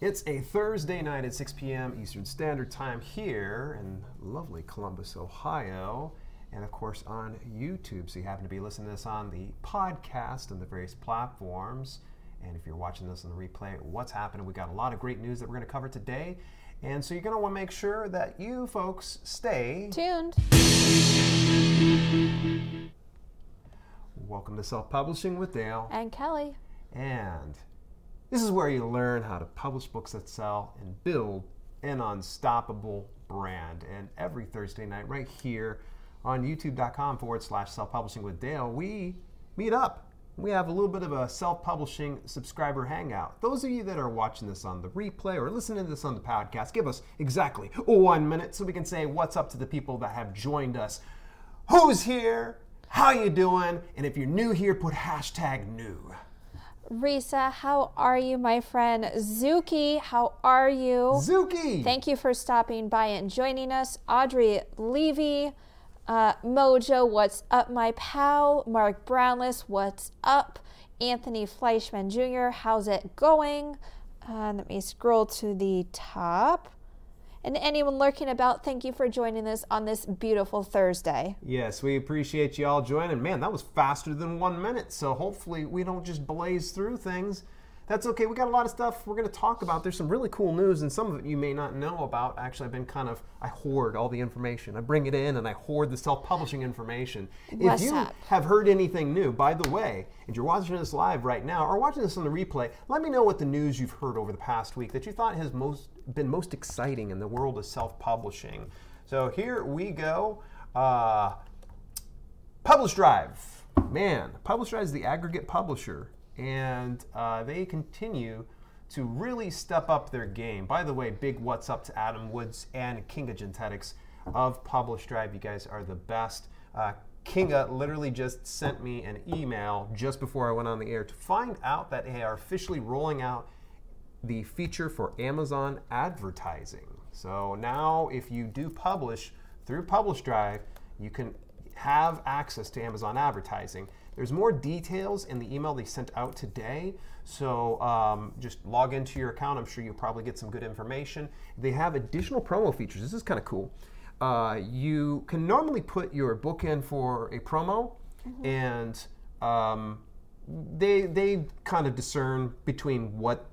It's a Thursday night at 6 p.m. Eastern Standard Time here in lovely Columbus, Ohio, and of course on YouTube. So you happen to be listening to this on the podcast and the various platforms. And if you're watching this on the replay, what's happening? We got a lot of great news that we're going to cover today. And so you're going to want to make sure that you folks stay tuned. Welcome to Self Publishing with Dale and Kelly. And this is where you learn how to publish books that sell and build an unstoppable brand. And every Thursday night, right here on youtube.com forward slash self publishing with Dale, we meet up. We have a little bit of a self publishing subscriber hangout. Those of you that are watching this on the replay or listening to this on the podcast, give us exactly one minute so we can say what's up to the people that have joined us. Who's here? How you doing? And if you're new here, put hashtag new. Risa, how are you, my friend? Zuki, how are you? Zuki! Thank you for stopping by and joining us. Audrey Levy, uh, Mojo, what's up, my pal? Mark Brownless, what's up? Anthony Fleischman Jr., how's it going? Uh, let me scroll to the top. And anyone lurking about, thank you for joining us on this beautiful Thursday. Yes, we appreciate you all joining. Man, that was faster than one minute. So hopefully we don't just blaze through things. That's okay. We got a lot of stuff we're going to talk about. There's some really cool news, and some of it you may not know about. Actually, I've been kind of, I hoard all the information. I bring it in and I hoard the self publishing information. What's if you up? have heard anything new, by the way, and you're watching this live right now or watching this on the replay, let me know what the news you've heard over the past week that you thought has most been most exciting in the world of self publishing. So here we go. Uh, PublishDrive. Man, PublishDrive is the aggregate publisher, and uh, they continue to really step up their game. By the way, big what's up to Adam Woods and Kinga Jentetics of PublishDrive. You guys are the best. Uh, Kinga literally just sent me an email just before I went on the air to find out that they are officially rolling out the feature for Amazon advertising. So now, if you do publish through PublishDrive, you can have access to Amazon advertising. There's more details in the email they sent out today. So um, just log into your account. I'm sure you'll probably get some good information. They have additional promo features. This is kind of cool. Uh, you can normally put your book in for a promo, and um, they they kind of discern between what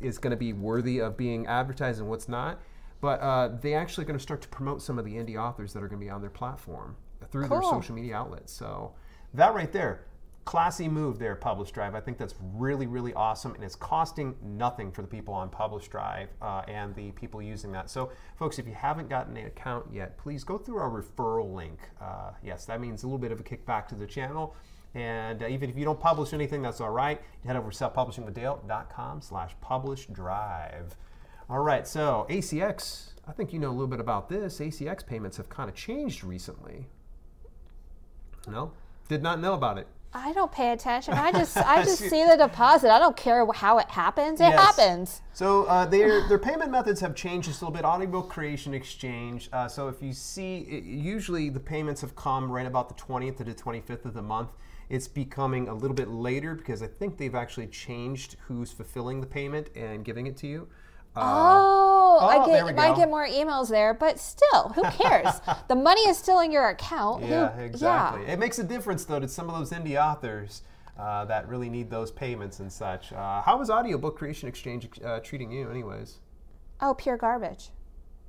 is going to be worthy of being advertised and what's not. But uh, they actually going to start to promote some of the indie authors that are going to be on their platform through their social media outlets. So that right there, classy move there, PublishDrive. I think that's really, really awesome, and it's costing nothing for the people on PublishDrive uh, and the people using that. So, folks, if you haven't gotten an account yet, please go through our referral link. Uh, yes, that means a little bit of a kickback to the channel. And uh, even if you don't publish anything, that's all right. Head over to selfpublishingwithdale.com slash publish drive. All right, so ACX, I think you know a little bit about this. ACX payments have kind of changed recently. No? Did not know about it. I don't pay attention. I just I just see the deposit. I don't care how it happens. It Yes. happens. So uh, their their payment methods have changed just a little bit. Audiobook creation exchange. Uh, so if you see, it, usually the payments have come right about the 20th to the 25th of the month. It's becoming a little bit later because I think they've actually changed who's fulfilling the payment and giving it to you. Uh, Oh, oh, I get might get more emails there, but still, who cares? the money is still in your account. Who- Yeah, exactly. Yeah. It makes a difference though to some of those indie authors uh, that really need those payments and such. Uh, how is Audiobook Creation Exchange uh, treating you, anyways? Oh, pure garbage.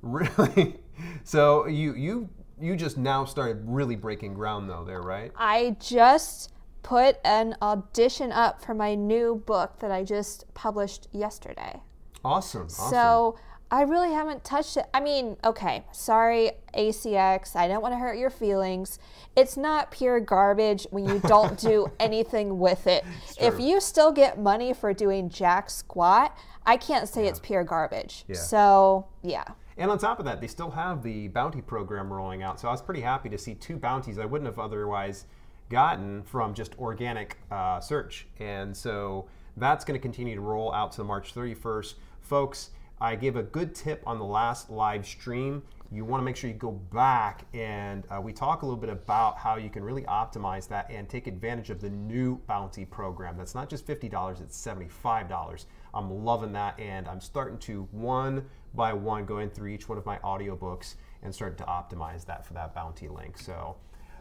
Really? so you you you just now started really breaking ground though there, right? I just put an audition up for my new book that I just published yesterday. Awesome. awesome. So I really haven't touched it. I mean, okay, sorry, ACX. I don't want to hurt your feelings. It's not pure garbage when you don't do anything with it. If you still get money for doing jack squat, I can't say it's pure garbage. Yeah. So, yeah. And on top of that, they still have the bounty program rolling out. So I was pretty happy to see two bounties I wouldn't have otherwise gotten from just organic uh, search. And so that's going to continue to roll out to March 31st. Folks, I gave a good tip on the last live stream. You want to make sure you go back and uh, we talk a little bit about how you can really optimize that and take advantage of the new bounty program. That's not just $50, it's $75. I'm loving that, and I'm starting to one by one going through each one of my audiobooks and starting to optimize that for that bounty link. So.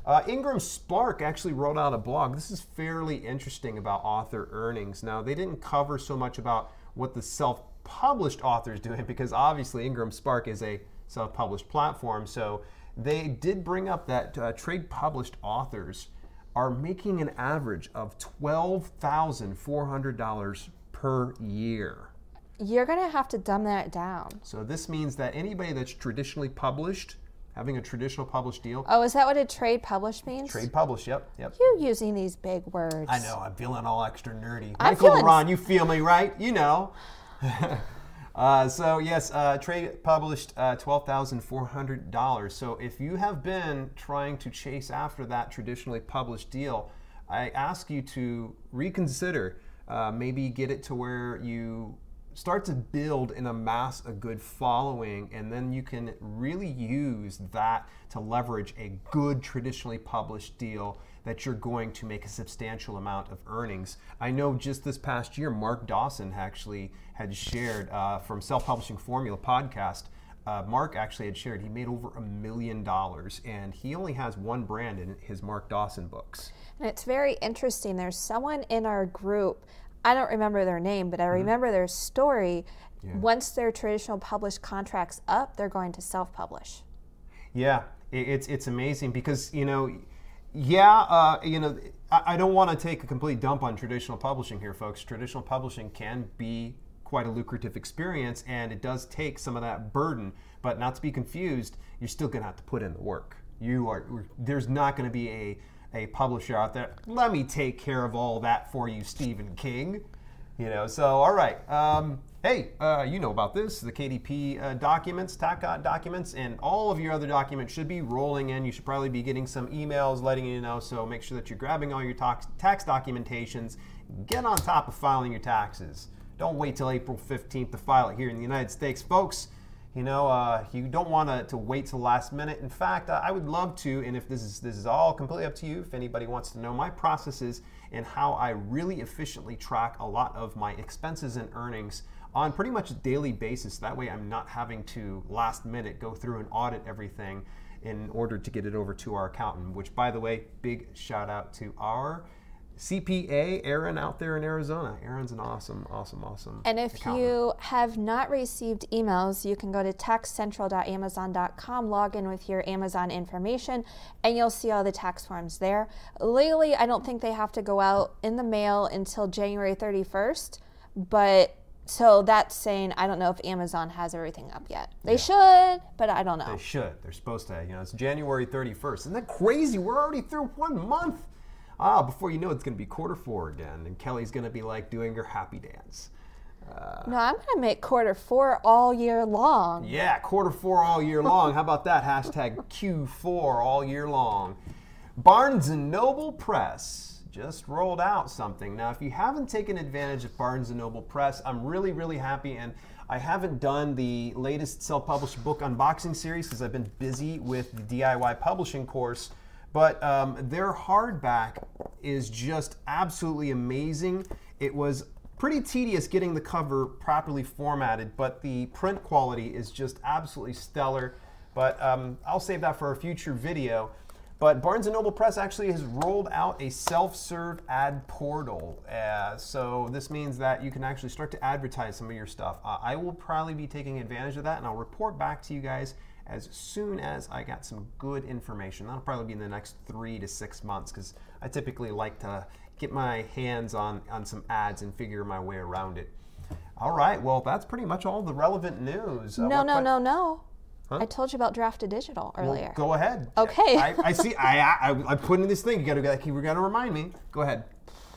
Uh, IngramSpark actually wrote out a blog. This is fairly interesting about author earnings. Now, they didn't cover so much about what the self published author is doing because obviously IngramSpark is a self published platform. So they did bring up that uh, trade published authors are making an average of $12,400 per year. You're going to have to dumb that down. So this means that anybody that's traditionally published, having a traditional published deal, Oh, is that what a trade published means? trade published, yep, yep. You're using these big words. I know, I'm feeling all extra nerdy. I'm Michael feeling- Ron, you feel me, right? You know. uh, so yes, uh, trade published uh, twelve thousand four hundred dollars. So if you have been trying to chase after that traditionally published deal, I ask you to reconsider. Uh, maybe get it to where you start to build and amass a good following, and then you can really use that to leverage a good traditionally published deal that you're going to make a substantial amount of earnings. I know just this past year, Mark Dawson actually had shared uh, from Self Publishing Formula podcast. Uh, Mark actually had shared he made over a million dollars, and he only has one brand in his Mark Dawson books. And it's very interesting. There's someone in our group, I don't remember their name, but I remember their story. Once their traditional published contracts up, they're going to self publish. Yeah, it's it's amazing because you know, yeah, uh, you know, I, I don't want to take a complete dump on traditional publishing here, folks. Traditional publishing can be quite a lucrative experience, and it does take some of that burden. But not to be confused, you're still going to have to put in the work. You are there's not going to be a a publisher out there. Let me take care of all that for you, Stephen King. You know, so all right. Um, hey, uh, you know about this the KDP uh, documents, TACOT documents, and all of your other documents should be rolling in. You should probably be getting some emails letting you know. So make sure that you're grabbing all your tax, tax documentations. Get on top of filing your taxes. Don't wait till April 15th to file it here in the United States, folks. You know, uh, you don't want to, to wait till last minute. In fact, I would love to, and if this is this is all completely up to you, if anybody wants to know my processes and how I really efficiently track a lot of my expenses and earnings on pretty much a daily basis. That way, I'm not having to last minute go through and audit everything in order to get it over to our accountant. Which, by the way, big shout out to our CPA, Aaron, out there in Arizona. Aaron's an awesome, awesome, awesome. And if accountant. you have not received emails, you can go to taxcentral.amazon.com, log in with your Amazon information, and you'll see all the tax forms there. Legally, I don't think they have to go out in the mail until January 31st, but so that's saying I don't know if Amazon has everything up yet. They should, but I don't know. They should. They're supposed to. You know, it's January 31st. Isn't that crazy? We're already through one month. Ah, before you know it, it's going to be quarter four again, and Kelly's going to be like doing her happy dance. No, I'm going to make quarter four all year long. Yeah, quarter four all year long. How about that? Hashtag Q4 all year long. Barnes and Noble Press just rolled out something. Now, if you haven't taken advantage of Barnes and Noble Press, I'm really, really happy. And I haven't done the latest self-published book unboxing series because I've been busy with the DIY publishing course. But um, their hardback is just absolutely amazing. It was pretty tedious getting the cover properly formatted, but the print quality is just absolutely stellar. But um, I'll save that for a future video. But Barnes & Noble Press actually has rolled out a self-serve ad portal. Uh, so this means that you can actually start to advertise some of your stuff. Uh, I will probably be taking advantage of that, and I'll report back to you guys as soon as I got some good information. That'll probably be in the next three to six months because I typically like to get my hands on, on some ads and figure my way around it. All right, well, that's pretty much all the relevant news. Uh, No, no, no, no. I told you about Draft2Digital Well, earlier. go ahead. Okay. I, I see. I, I I put in this thing. You got to you got to remind me. Go ahead.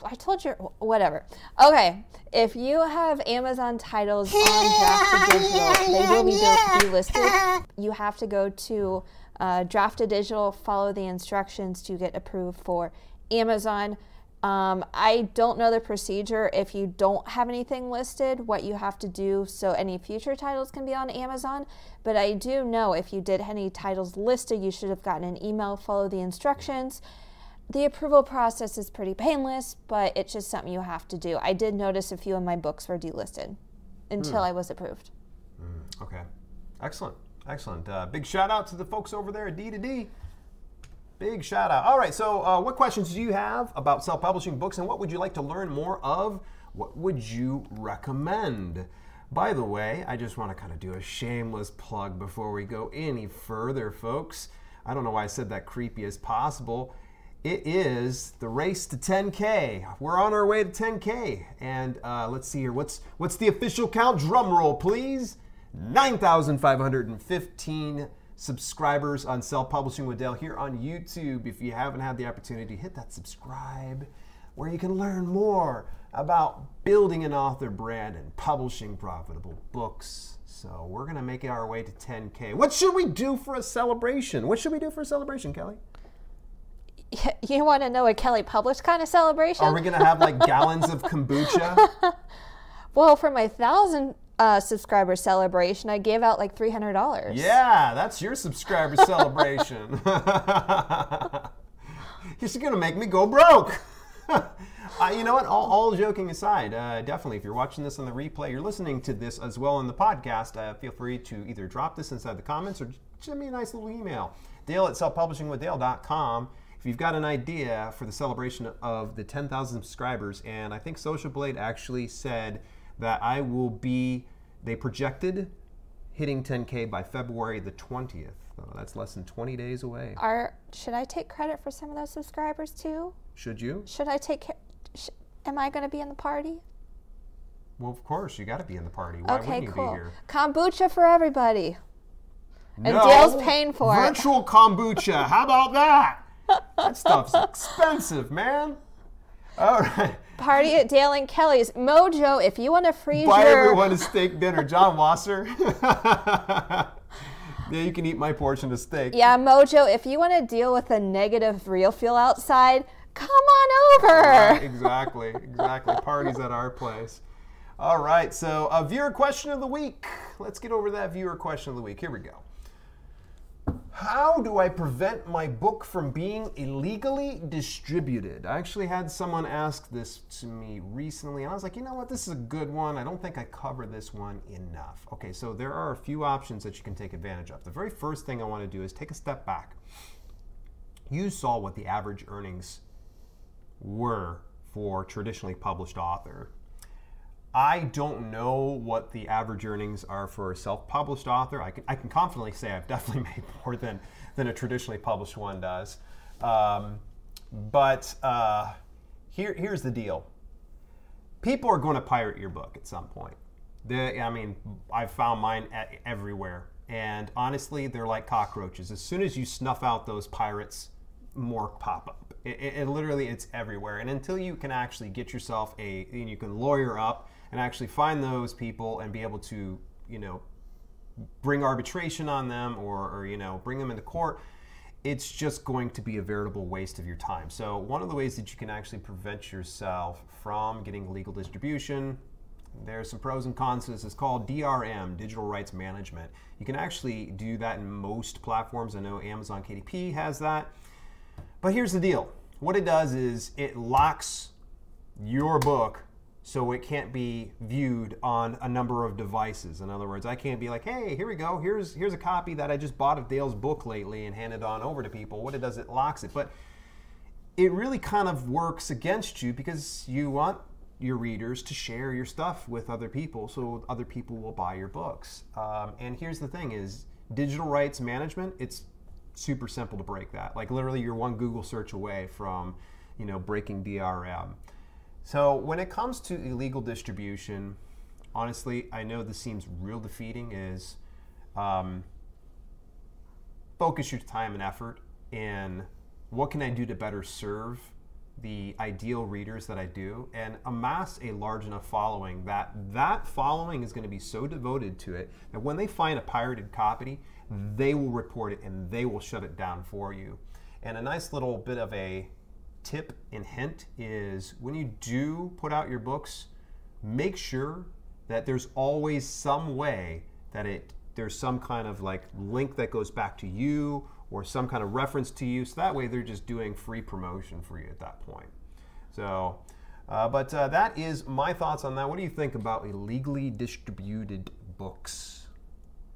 I told you, whatever. Okay, if you have Amazon titles on Draft2Digital, they will be delisted. You have to go to uh, Draft2Digital, follow the instructions to get approved for Amazon. Um, I don't know the procedure if you don't have anything listed, what you have to do so any future titles can be on Amazon. But I do know if you did any titles listed, you should have gotten an email, follow the instructions. The approval process is pretty painless, but it's just something you have to do. I did notice a few of my books were delisted until I was approved. Okay. Excellent. Excellent. Uh, big shout out to the folks over there at D2D. Big shout out. All right. So, uh, what questions do you have about self publishing books and what would you like to learn more of? What would you recommend? By the way, I just want to kind of do a shameless plug before we go any further, folks. I don't know why I said that creepy as possible. It is the race to 10K. We're on our way to 10K, and uh, let's see here. What's what's the official count? Drum roll, please. 9,515 subscribers on Self Publishing with Dale here on YouTube. If you haven't had the opportunity, hit that subscribe where you can learn more about building an author brand and publishing profitable books. So we're gonna make our way to 10K. What should we do for a celebration? What should we do for a celebration, Kelly? You want to know a Kelly published kind of celebration? Are we gonna have like gallons of kombucha? well, for my thousand uh, subscriber celebration, I gave out like three hundred dollars. Yeah, that's your subscriber celebration. You're gonna make me go broke. uh, you know what? All, all joking aside, uh, definitely, if you're watching this on the replay, you're listening to this as well in the podcast. Uh, feel free to either drop this inside the comments or send me a nice little email. Dale at selfpublishingwithdale.com. If you've got an idea for the celebration of the 10,000 subscribers, and I think Social Blade actually said that I will be, they projected hitting 10K by February the 20th. So that's less than 20 days away. Are should I take credit for some of those subscribers too? Should you? Should I take? Sh- am I going to be in the party? Well, of course, you got to be in the party. Why okay, wouldn't you cool. be here? Kombucha for everybody. And No, Dale's paying for it. Virtual kombucha. How about that? That stuff's expensive, man. All right. Party at Dale and Kelly's. Mojo, if you want to freeze Buy your everyone a steak dinner. John Wasser. yeah, you can eat my portion of steak. Yeah, Mojo, if you want to deal with a negative real feel outside, come on over. Right, exactly, exactly. Parties at our place. All right, so a viewer question of the week. Let's get over that viewer question of the week. Here we go. How do I prevent my book from being illegally distributed? I actually had someone ask this to me recently, and I was like, you know what, this is a good one. I don't think I covered this one enough. Okay, so there are a few options that you can take advantage of. The very first thing I want to do is take a step back. You saw what the average earnings were for traditionally published author. I don't know what the average earnings are for a self-published author. I can, I can confidently say I've definitely made more than, than a traditionally published one does. Um, but uh, here, here's the deal. People are going to pirate your book at some point. The, I mean, I've found mine at, everywhere. And honestly, they're like cockroaches. As soon as you snuff out those pirates, more pop up. It, it, it literally, it's everywhere. And until you can actually get yourself a, and you can lawyer up and actually find those people and be able to, you know, bring arbitration on them or, or you know, bring them into court, it's just going to be a veritable waste of your time. So one of the ways that you can actually prevent yourself from getting legal distribution, there's some pros and cons this. It's called DRM, Digital Rights Management. You can actually do that in most platforms. I know Amazon KDP has that. But here's the deal. What it does is it locks your book so it can't be viewed on a number of devices. In other words, I can't be like, hey, here we go. Here's here's a copy that I just bought of Dale's book lately and handed on over to people. What it does, it locks it. But it really kind of works against you because you want your readers to share your stuff with other people so other people will buy your books. Um, and here's the thing is digital rights management, it's super simple to break that. Like literally you're one Google search away from, you know, breaking DRM. So when it comes to illegal distribution, honestly, I know this seems real defeating is um, focus your time and effort in what can I do to better serve the ideal readers that I do and amass a large enough following that that following is going to be so devoted to it that when they find a pirated copy, they will report it and they will shut it down for you. And a nice little bit of a tip and hint is when you do put out your books, make sure that there's always some way that it there's some kind of like link that goes back to you or some kind of reference to you. So that way they're just doing free promotion for you at that point. So, uh, but uh, that is my thoughts on that. What do you think about illegally distributed books?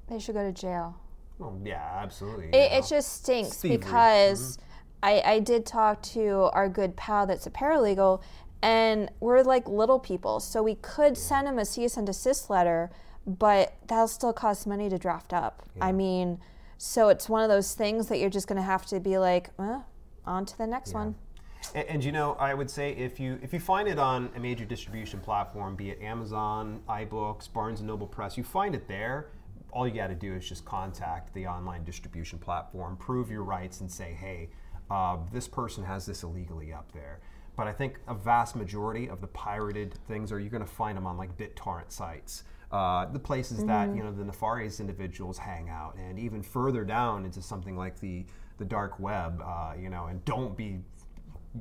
They should go to jail. Well, yeah, absolutely. It, it just stinks Thievery. because I, I did talk to our good pal that's a paralegal, and we're like little people, so we could send him a cease and desist letter, but that'll still cost money to draft up. I mean, so it's one of those things that you're just going to have to be like, uh, on to the next one. And, and you know, I would say if you if you find it on a major distribution platform, be it Amazon, iBooks, Barnes and Noble Press, you find it there. All you got to do is just contact the online distribution platform, prove your rights, and say, hey, uh, this person has this illegally up there. But I think a vast majority of the pirated things are you're going to find them on like BitTorrent sites, uh, the places that you know the nefarious individuals hang out, and even further down into something like the the dark web. Uh, you know, and don't be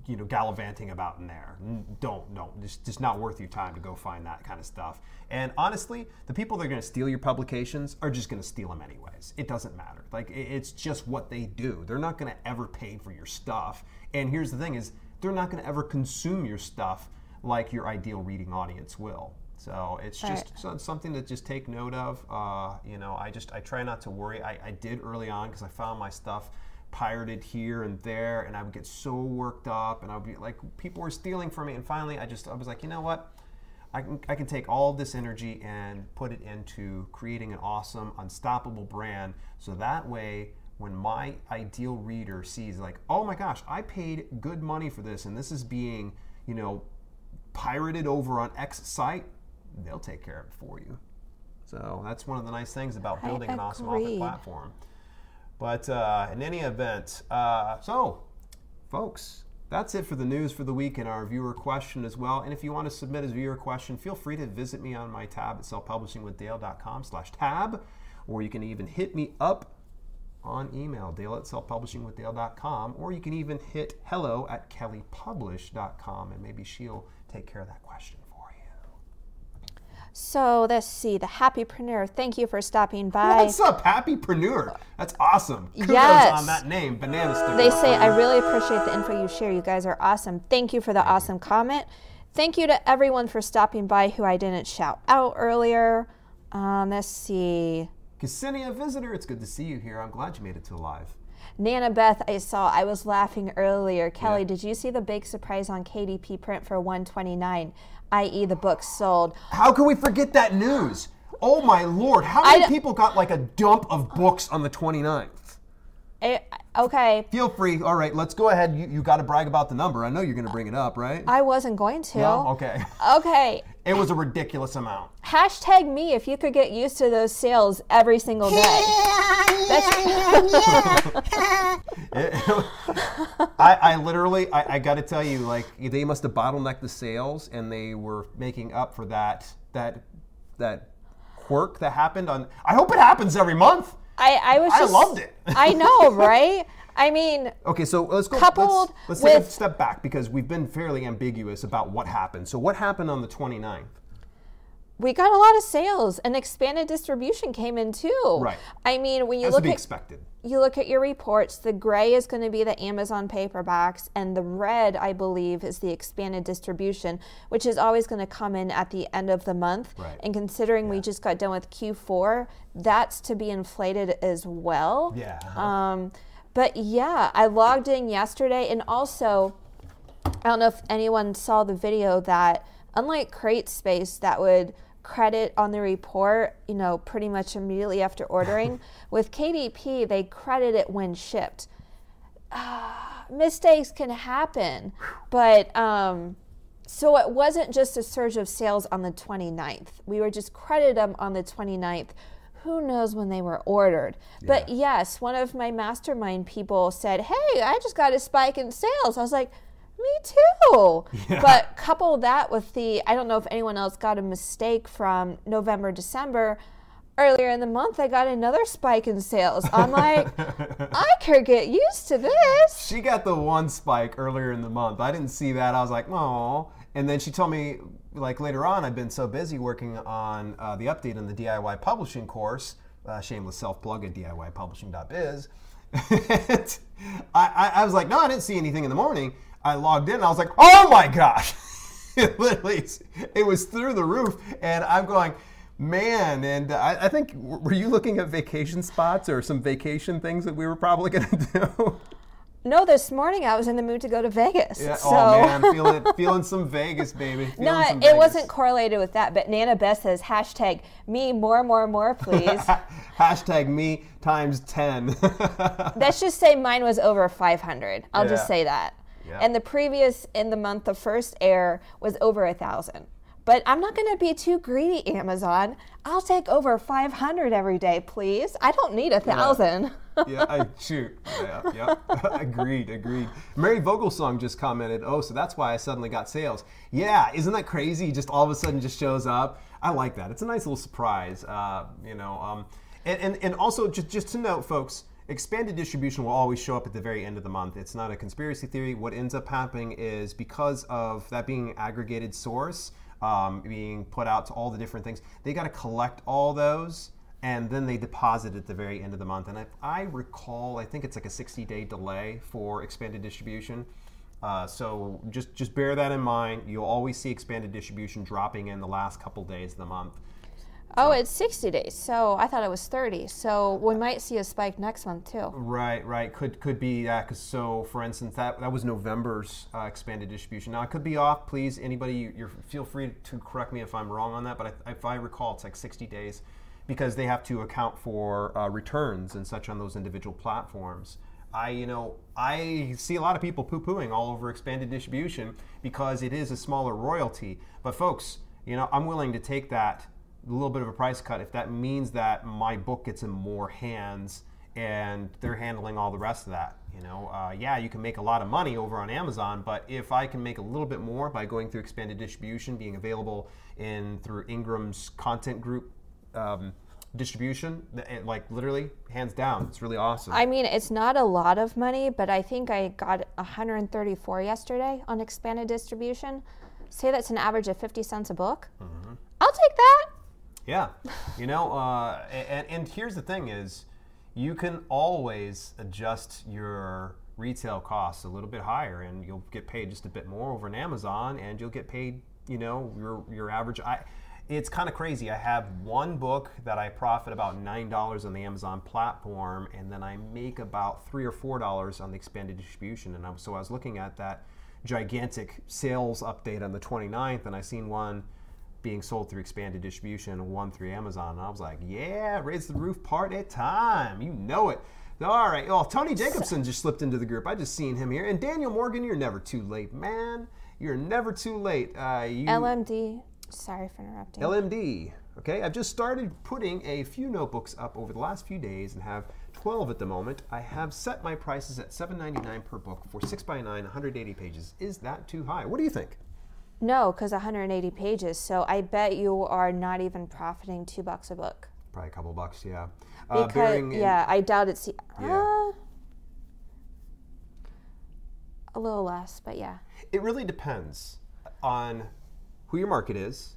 you know gallivanting about in there. Don't no, just just not worth your time to go find that kind of stuff. And honestly, the people that are going to steal your publications are just going to steal them anyways. It doesn't matter. Like it's just what they do. They're not going to ever pay for your stuff. And here's the thing: is they're not going to ever consume your stuff like your ideal reading audience will. So it's just Right. something to just take note of. Uh, you know, I just I try not to worry. I, I did early on because I found my stuff pirated here and there, and I would get so worked up, and I would be like, people were stealing from me, and finally I just I was like, you know what? I can, I can take all this energy and put it into creating an awesome, unstoppable brand. So that way, when my ideal reader sees, like, oh my gosh, I paid good money for this, and this is being, you know, pirated over on X site, they'll take care of it for you. So that's one of the nice things about building an awesome author platform. But uh, in any event, uh, so folks, that's it for the news for the week and our viewer question as well. And if you want to submit a viewer question, feel free to visit me on my tab at selfpublishingwithdale.com slash tab, or you can even hit me up on email, dale at selfpublishingwithdale.com, or you can even hit hello at kellypublish.com, and maybe she'll take care of that question. So let's see. The Happypreneur, thank you for stopping by. What's up, Happypreneur? That's awesome. Kudos Yes. on that name, Banana Sticker. They say, I really appreciate the info you share. You guys are awesome. Thank you for the awesome comment. Thank you to everyone for stopping by who I didn't shout out earlier. Um, let's see. Ksenia Visitor, it's good to see you here. I'm glad you made it to live. Nana Beth, I saw. I was laughing earlier. Kelly, Yeah. did you see the big surprise on KDP print for 129, i.e., the book sold? How can we forget that news? Oh my lord, how many people got like a dump of books on the 29th? Eh, okay, Feel free. All right, let's go ahead. You, you got to brag about the number. I know you're going to bring it up, right? I wasn't going to. No? Okay. Okay, It was a ridiculous amount. hashtag me if you could get used to those sales every single day. It- I, I literally, I, I got to tell you, like they must have bottlenecked the sales, and they were making up for that that that quirk that happened on. I hope it happens every month. I, I was I just. loved it. I know, right? I mean, Okay, so let's go. Coupled let's, let's take a step back because we've been fairly ambiguous about what happened. So what happened on the 29th? we got a lot of sales and expanded distribution came in too. Right. I mean, when you As to look be at expected. you look at your reports, the gray is going to be the Amazon paperbacks, and the red, I believe, is the expanded distribution, which is always going to come in at the end of the month. Right. And considering we just got done with Q4, that's to be inflated as well. Yeah. Um, but yeah, I logged in yesterday, and also, I don't know if anyone saw the video that, unlike CreateSpace, that would credit on the report, you know, pretty much immediately after ordering, with KDP, they credit it when shipped. Mistakes can happen, but um, so it wasn't just a surge of sales on the 29th. We were just credited them on the 29th. Who knows when they were ordered? But yes, one of my mastermind people said, Hey, I just got a spike in sales. I was like, Me too. But couple that with the, I don't know if anyone else got a mistake from November, December. Earlier in the month, I got another spike in sales. I'm like, I could get used to this. She got the one spike earlier in the month. I didn't see that. I was like, oh. And then she told me, like later on, I've been so busy working on uh, the update on the DIY publishing course, uh, shameless self plug at DIYpublishing.biz. I, I, I was like, no, I didn't see anything in the morning. I logged in I was like, oh my gosh. it literally, it was through the roof. And I'm going, man. And I, I think, were you looking at vacation spots or some vacation things that we were probably going to do? No, this morning I was in the mood to go to Vegas. Yeah, so. Oh man, feeling feeling some Vegas, baby. Feeling No, it Vegas. wasn't correlated with that, but Nana Beth says hashtag me more, more, more, please. Hashtag me times ten. Let's just say mine was over 500. I'll just say that. Yeah. And the previous in the month of first air was over a thousand. But I'm not going to be too greedy, Amazon. I'll take over 500 every day, please. I don't need a thousand. yeah, I shoot. Yeah, yeah. agreed, agreed. Mary Vogelsong just commented, "Oh, so that's why I suddenly got sales." Yeah, isn't that crazy? Just all of a sudden, just shows up. I like that. It's a nice little surprise. Uh, you know, um, and, and and also just just to note, folks. Expanded distribution will always show up at the very end of the month. It's not a conspiracy theory. What ends up happening is because of that being an aggregated source, um, being put out to all the different things, they got to collect all those and then they deposit at the very end of the month. And if I recall, I think it's like a 60 day delay for expanded distribution. Uh, so just just bear that in mind. You'll always see expanded distribution dropping in the last couple days of the month. Oh, it's 60 days. So I thought it was 30. So we might see a spike next month too. Right, right. Could could be that. 'cause so, for instance, that that was November's uh, expanded distribution. Now, I could be off. Please, anybody, you feel free to correct me if I'm wrong on that. But I, if I recall, it's like 60 days because they have to account for uh, returns and such on those individual platforms. I, you know, I see a lot of people poo-pooing all over expanded distribution because it is a smaller royalty. But folks, you know, I'm willing to take that a little bit of a price cut if that means that my book gets in more hands and they're handling all the rest of that. You know, uh, yeah, you can make a lot of money over on Amazon, but if I can make a little bit more by going through expanded distribution, being available in through Ingram's content group um, distribution, like literally hands down, it's really awesome. I mean, it's not a lot of money, but I think I got 134 yesterday on expanded distribution. Say that's an average of 50 cents a book. Mm-hmm. I'll take that. Yeah, you know, uh, and, and here's the thing is, you can always adjust your retail costs a little bit higher, and you'll get paid just a bit more over on Amazon, and you'll get paid, you know, your your average. I, it's kind of crazy. I have one book that I profit about nine dollars on the Amazon platform, and then I make about three or four dollars on the expanded distribution. And I, so I was looking at that gigantic sales update on the 29th, and I seen one being sold through expanded distribution and one through Amazon. And I was like, yeah, raise the roof part at time. You know it. All right. Oh, Tony Jacobson just slipped into the group. I just seen him here. And Daniel Morgan, you're never too late, man. You're never too late. Uh, you, LMD. Sorry for interrupting. LMD. Okay, I've just started putting a few notebooks up over the last few days and have 12 at the moment. I have set my prices at $7.99 per book for 6x9, 180 pages. Is that too high? What do you think? No, because 180 pages. So I bet you are not even profiting two bucks a book. Probably a couple bucks, yeah. Uh, Because yeah, I doubt it's Yeah. uh, a little less, but yeah. It really depends on who your market is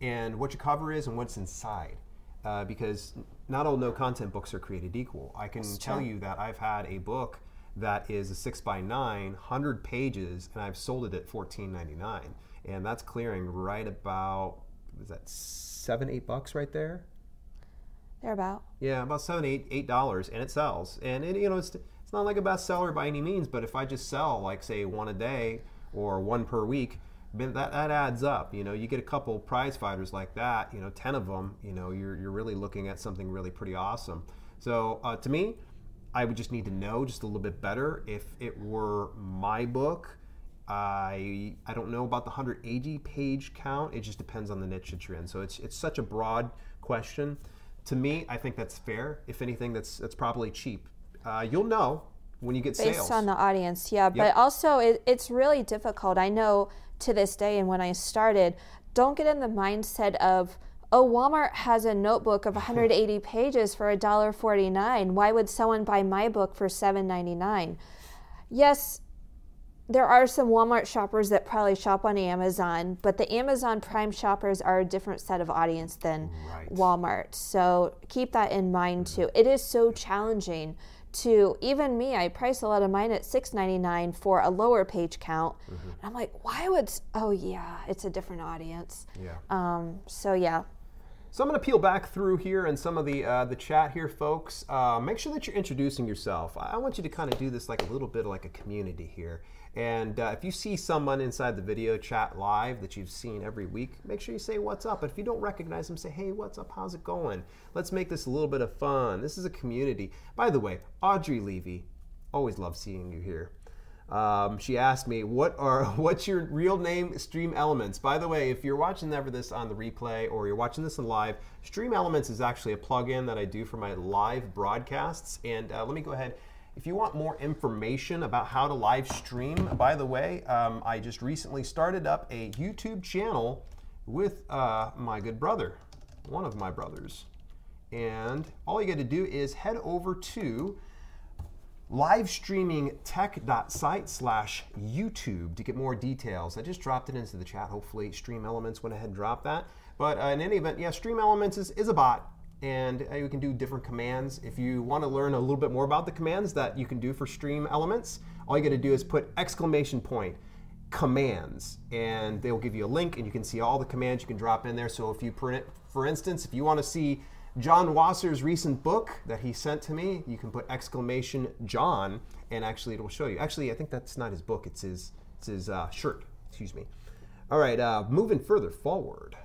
and what your cover is and what's inside. Uh, because not all no content books are created equal. I can tell you that I've had a book that is a six by nine, 100 pages, and I've sold it at $14.99. And that's clearing right about, is that seven, eight bucks right there? They're about. Yeah, about seven, eight, eight dollars, and it sells. And it, you know, it's it's not like a bestseller by any means, but if I just sell like say one a day or one per week, that that adds up. You know, you get a couple prize fighters like that. You know, ten of them. You know, you're you're really looking at something really pretty awesome. So uh, to me, I would just need to know just a little bit better if it were my book. I I don't know about the 180 page count. It just depends on the niche that you're in. So it's it's such a broad question. To me, I think that's fair. If anything, that's that's probably cheap. Uh, you'll know when you get sales. based sales. on the audience yeah but also it, it's really difficult i know to this day and when i started don't get in the mindset of oh walmart has a notebook of 180 pages for $1.49 why would someone buy my book for $7.99 yes there are some Walmart shoppers that probably shop on Amazon, but the Amazon Prime shoppers are a different set of audience than Right. Walmart. So keep that in mind too. It is so challenging to even me, I price a lot of mine at $6.99 for a lower page count. Mm-hmm. And I'm like, why would, oh yeah, it's a different audience. Yeah. Um, so yeah, So I'm going to peel back through here and some of the uh, the chat here, folks. Uh, make sure that you're introducing yourself. I want you to kind of do this like a little bit like a community here. And uh, if you see someone inside the video chat live that you've seen every week, make sure you say what's up. But if you don't recognize them, say, hey, what's up? How's it going? Let's make this a little bit of fun. This is a community. By the way, Audrey Levy, always love seeing you here. Um, she asked me, "What are what's your real name? StreamElements." By the way, if you're watching ever this on the replay or you're watching this in live, StreamElements is actually a plugin that I do for my live broadcasts. And uh, let me go ahead. If you want more information about how to live stream, by the way, um, I just recently started up a YouTube channel with uh, my good brother, one of my brothers. And all you got to do is head over to livestreamingtech.site slash YouTube to get more details. I just dropped it into the chat. Hopefully, StreamElements went ahead and dropped that. But uh, in any event, yeah, StreamElements is, is a bot. And uh, you can do different commands. If you want to learn a little bit more about the commands that you can do for StreamElements, all you got to do is put exclamation point commands and they'll give you a link and you can see all the commands you can drop in there so if you print it, for instance if you want to see john wasser's recent book that he sent to me you can put exclamation john and actually it will show you actually i think that's not his book it's his it's his uh, shirt excuse me all right uh, moving further forward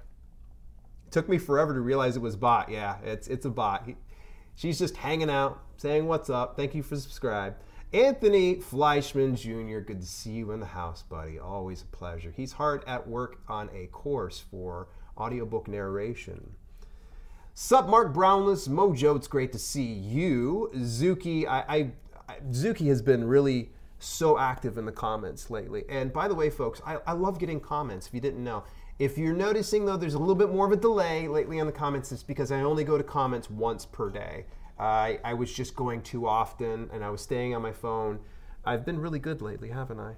took me forever to realize it was bot yeah it's it's a bot he, she's just hanging out saying what's up thank you for subscribe Anthony Fleischman Jr., good to see you in the house, buddy. Always a pleasure. He's hard at work on a course for audiobook narration. Sup, Mark Brownless, Mojo, it's great to see you. Zuki, I, I, I Zuki has been really so active in the comments lately. And by the way, folks, I, I love getting comments if you didn't know. If you're noticing though, there's a little bit more of a delay lately on the comments, it's because I only go to comments once per day. I, I was just going too often and I was staying on my phone. I've been really good lately, haven't I?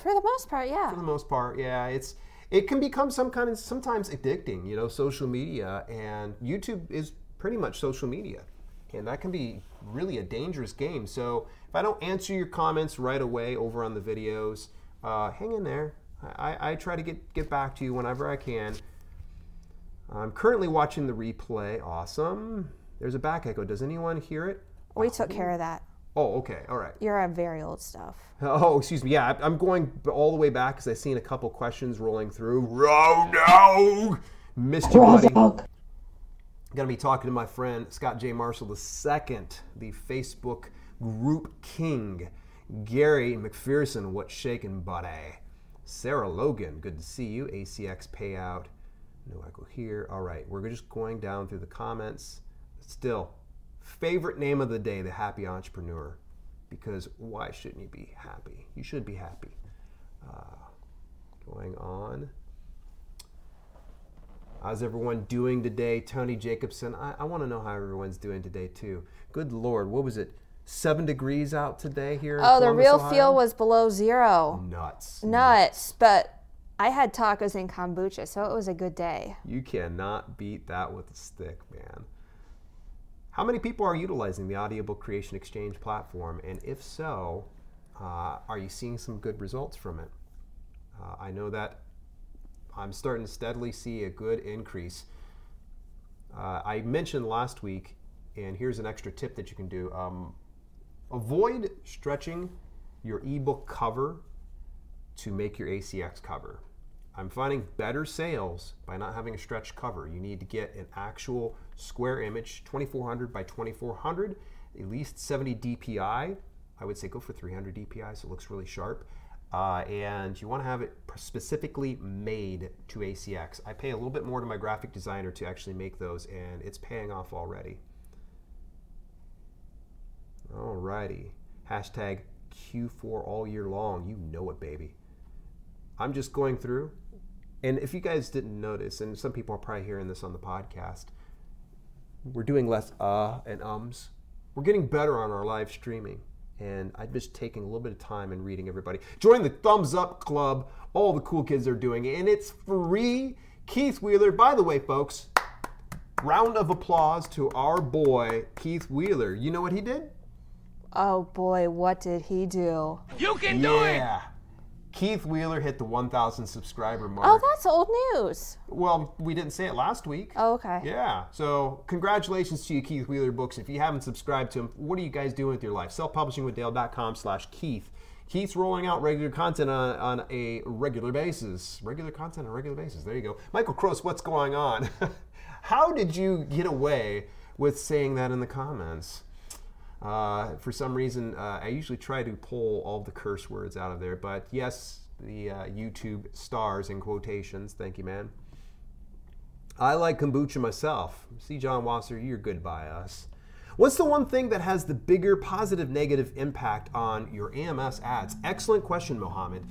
for the most part, yeah. For the most part, yeah. It's it can become some kind of sometimes addicting, you know, social media and YouTube is pretty much social media. And that can be really a dangerous game. So if I don't answer your comments right away over on the videos, uh, hang in there. I, I try to get, get back to you whenever I can. I'm currently watching the replay. Awesome. There's a back echo. Does anyone hear it? We took care of that. Oh, okay. All right. You're on very old stuff. Oh, excuse me. Yeah, I- I'm going all the way back because I've seen a couple questions rolling through. Rono! Missed you, buddy. Dog. Going to be talking to my friend Scott J. Marshall II, the Facebook group king. Gary McPherson, what's shaking, buddy? Sarah Logan, good to see you. ACX payout. No echo here. All right, we're just going down through the comments. Still, favorite name of the day, the happy entrepreneur. Because why shouldn't you be happy? You should be happy. Uh, going on. How's everyone doing today? Tony Jacobson. I, I want to know how everyone's doing today too. Good Lord, what was it? Seven degrees out today here. in Oh, the real Ohio? feel was below zero. nuts. Nuts, but I had tacos and kombucha, so it was a good day. You cannot beat that with a stick, man. How many people are utilizing the Audiobook Creation Exchange platform? And if so, uh, are you seeing some good results from it? Uh, I know that I'm starting to steadily see a good increase. Uh, I mentioned last week, and here's an extra tip that you can do um, avoid stretching your ebook cover to make your ACX cover. I'm finding better sales by not having a stretched cover. You need to get an actual square image, 2400 by 2400, at least 70 DPI. I would say go for 300 DPI so it looks really sharp. Uh, and you want to have it specifically made to ACX. I pay a little bit more to my graphic designer to actually make those, and it's paying off already. Alrighty. Hashtag Q4 all year long. You know it, baby. I'm just going through, and if you guys didn't notice, and some people are probably hearing this on the podcast, we're doing less uh and ums. We're getting better on our live streaming, and I'm just taking a little bit of time and reading everybody. Join the Thumbs Up Club. All the cool kids are doing it, and it's free. Keith Wheeler, by the way, folks, round of applause to our boy Keith Wheeler. You know what he did? Oh boy, what did he do? You can do it! Keith Wheeler hit the 1,000 subscriber mark. Oh, that's old news. well, we didn't say it last week. Oh, okay. Yeah. So congratulations to you, Keith Wheeler Books. If you haven't subscribed to him, what are you guys doing with your life? Selfpublishingwithdale.com slash Keith. Keith's rolling out regular content on, on a regular basis. Regular content on a regular basis. There you go. Michael Cross, what's going on? How did you get away with saying that in the comments? Uh, for some reason, uh, I usually try to pull all the curse words out of there, but yes, the uh, YouTube stars in quotations. Thank you, man. I like kombucha myself. See, John Wasser, you're good by us. What's the one thing that has the bigger positive negative impact on your AMS ads? Excellent question, Mohammed.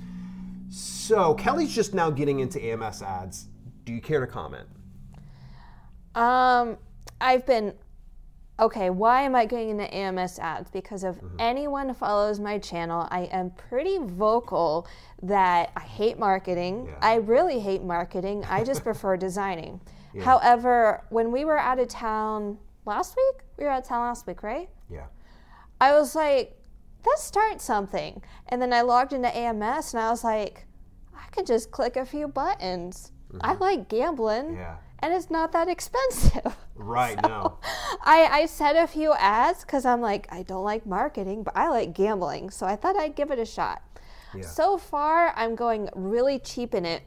So, Kelly's just now getting into AMS ads. Do you care to comment? Um, I've been okay. Why am I getting into AMS ads? Because if mm-hmm. anyone follows my channel, I am pretty vocal that I hate marketing. Yeah. I really hate marketing. I just prefer designing. However, when we were out of town last week, we were out of town last week, right? Yeah. I was like, let's start something. And then I logged into AMS and I was like, I could just click a few buttons. I mm-hmm. like gambling. Yeah. And it's not that expensive. Right, now. I, I set a few ads because I'm like, I don't like marketing, but I like gambling. So I thought I'd give it a shot. Yeah. So far, I'm going really cheap in it.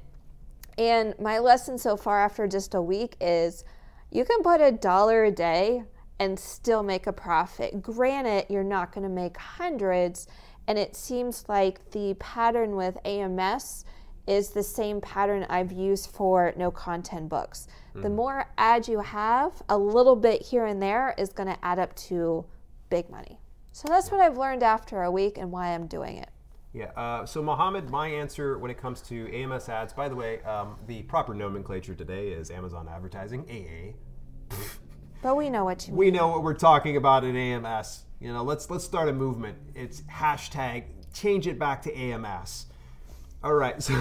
And my lesson so far after just a week is you can put a dollar a day and still make a profit. Granted, you're not going to make hundreds. And it seems like the pattern with AMS is the same pattern I've used for no content books. The more ads you have, a little bit here and there is going to add up to big money. So that's what I've learned after a week and why I'm doing it. Yeah. Uh, so, Mohammed, my answer when it comes to AMS ads, by the way, um, the proper nomenclature today is Amazon Advertising, AA. But we know what you mean. We know what we're talking about in AMS. You know, let's let's start a movement. It's hashtag change it back to AMS. All right. So,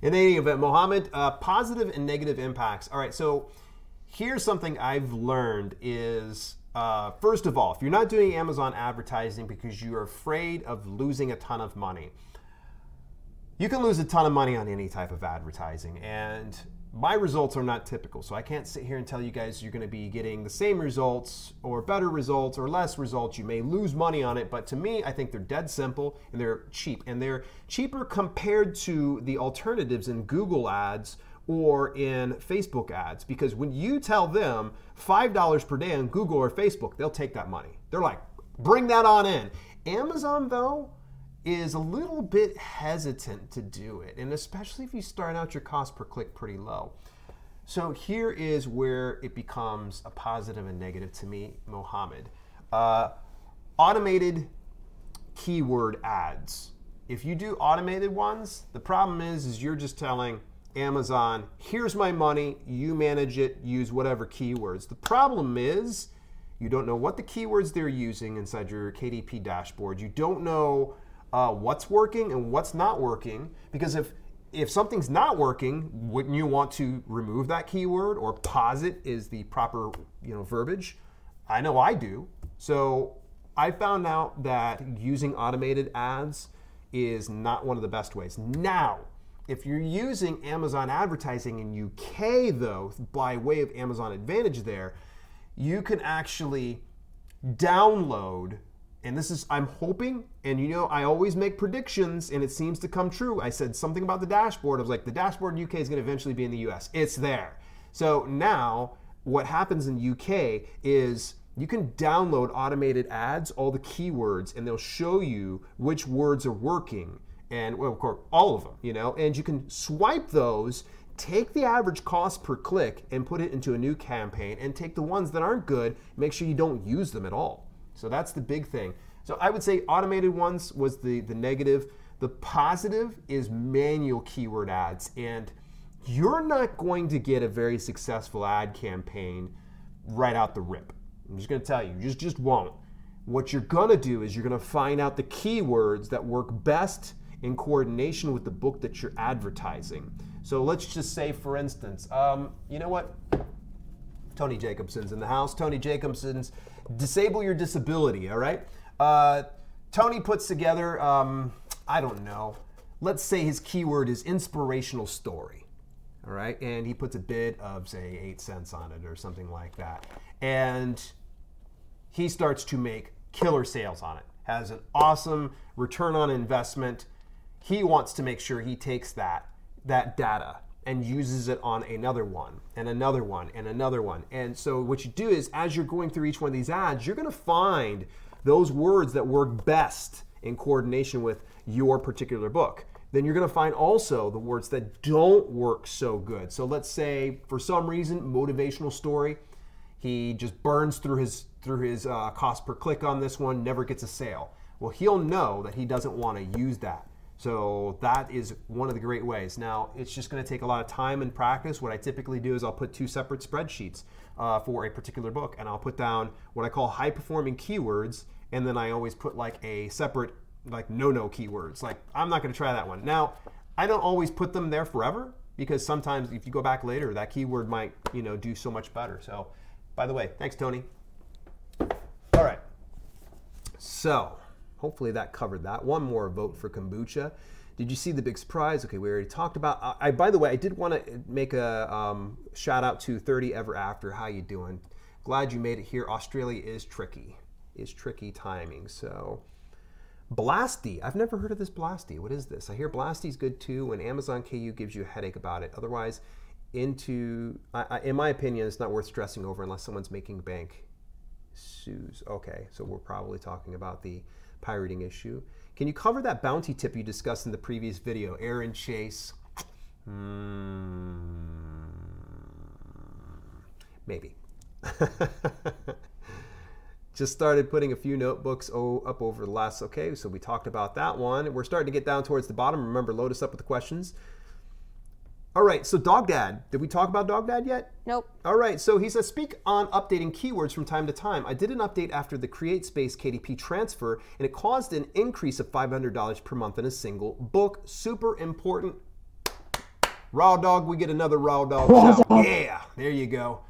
in any event, Mohammed, uh, positive and negative impacts. All right. So, here's something I've learned is uh, first of all, if you're not doing Amazon advertising because you're afraid of losing a ton of money, you can lose a ton of money on any type of advertising. And my results are not typical. So I can't sit here and tell you guys you're going to be getting the same results or better results or less results. You may lose money on it, but to me, I think they're dead simple and they're cheap. And they're cheaper compared to the alternatives in Google ads or in Facebook ads because when you tell them $5 per day on Google or Facebook, they'll take that money. They're like, bring that on in. Amazon, though, is a little bit hesitant to do it, and especially if you start out your cost per click pretty low. So here is where it becomes a positive and negative to me, Mohammed. Uh, automated keyword ads. If you do automated ones, the problem is, is you're just telling Amazon, here's my money, you manage it, use whatever keywords. The problem is you don't know what the keywords they're using inside your KDP dashboard. You don't know uh, what's working and what's not working because if if something's not working, wouldn't you want to remove that keyword or pause it is the proper you know verbiage? I know I do. So I found out that using automated ads is not one of the best ways. Now, if you're using Amazon advertising in UK though, by way of Amazon Advantage there, you can actually download and this is i'm hoping and you know i always make predictions and it seems to come true. I said something about the dashboard. I was like the dashboard in uk is going to eventually be in the us it's there. So now what happens in uk is you can download automated ads all the keywords and they'll show you which words are working. And well of course all of them you know? And you can swipe those take the average cost per click and put it into a new campaign and take the ones that aren't good make sure you don't use them at all so that's the big thing so i would say automated ones was the the negative the positive is manual keyword ads and you're not going to get a very successful ad campaign right out the rip i'm just going to tell you you just just won't what you're going to do is you're going to find out the keywords that work best in coordination with the book that you're advertising. So let's just say, for instance, um, you know what? Tony Jacobson's in the house. Tony Jacobson's Disable Your Disability, all right? Uh, Tony puts together, um, I don't know, let's say his keyword is inspirational story. All right. And he puts a bid of, say, eight cents on it or something like that. And he starts to make killer sales on it, has an awesome return on investment. He wants to make sure he takes that, that data and uses it on another one and another one and another one. And so what you do is as you're going through each one of these ads, you're going to find those words that work best in coordination with your particular book. Then you're going to find also the words that don't work so good. So let's say for some reason motivational story, he just burns through his through his uh, cost per click on this one, never gets a sale. Well, he'll know that he doesn't want to use that. So that is one of the great ways. Now, it's just going to take a lot of time and practice. What I typically do is I'll put two separate spreadsheets uh, for a particular book, and I'll put down what I call high performing keywords, and then I always put like a separate like no no keywords. Like I'm not going to try that one. Now, I don't always put them there forever because sometimes if you go back later, that keyword might you know do so much better. So, by the way, thanks Tony. All right. So hopefully that covered that. One more vote for kombucha. Did you see the big surprise? Okay, we already talked about. I, I by the way, I did want to make a um, shout out to 30 Ever After. How you doing? Glad you made it here. Australia is tricky. Is tricky timing. So, Blasty. I've never heard of this Blasty. What is this? I hear Blasty's good too, and Amazon KU gives you a headache about it. Otherwise, into I, I, in my opinion, it's not worth stressing over unless someone's making bank. Sues. Okay, so we're probably talking about the pirating issue. Can you cover that bounty tip you discussed in the previous video? Aaron Chase. Hmm. Maybe. Just started putting a few notebooks up over the last. Okay, so we talked about that one. We're starting to get down towards the bottom. Remember, load us up with the questions. All right, so Dog Dad. Did we talk about Dog Dad yet? Nope. All right, so he says, speak on updating keywords from time to time. I did an update after the CreateSpace KDP transfer, and it caused an increase of $500 per month in a single book. Super important. Raw Dog, we get another Raw Dog shout. Yeah, there you go.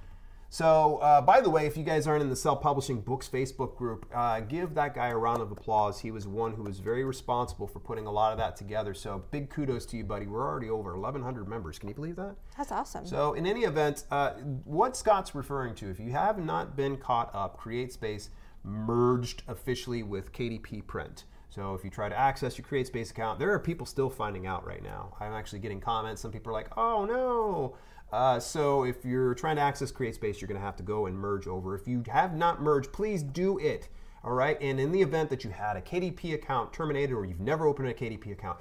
So, uh, by the way, if you guys aren't in the Self Publishing Books Facebook group, uh, give that guy a round of applause. He was one who was very responsible for putting a lot of that together. So, big kudos to you, buddy. We're already over 1,100 members. Can you believe that? That's awesome. So, in any event, uh, what Scott's referring to, if you have not been caught up, CreateSpace merged officially with KDP Print. So if you try to access your CreateSpace account, there are people still finding out right now. I'm actually getting comments. Some people are like, "Oh no, uh, so if you're trying to access CreateSpace, you're going to have to go and merge over. If you have not merged, please do it. All right. And in the event that you had a KDP account terminated or you've never opened a KDP account,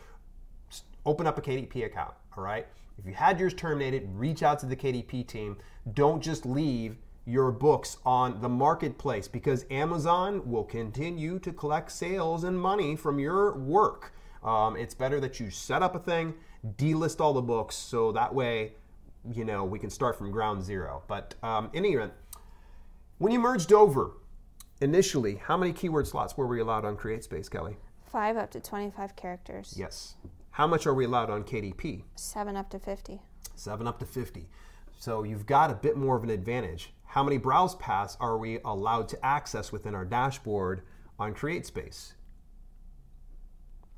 open up a KDP account. All right. If you had yours terminated, reach out to the KDP team. Don't just leave your books on the marketplace because Amazon will continue to collect sales and money from your work. Um, it's better that you set up a thing, delist all the books, so that way you know, we can start from ground zero. But um, in any event, when you merged over, initially, how many keyword slots were we allowed on CreateSpace, Kelly? Five up to 25 characters. Yes. How much are we allowed on KDP? Seven up to 50. Seven up to 50. So you've got a bit more of an advantage. How many browse paths are we allowed to access within our dashboard on CreateSpace?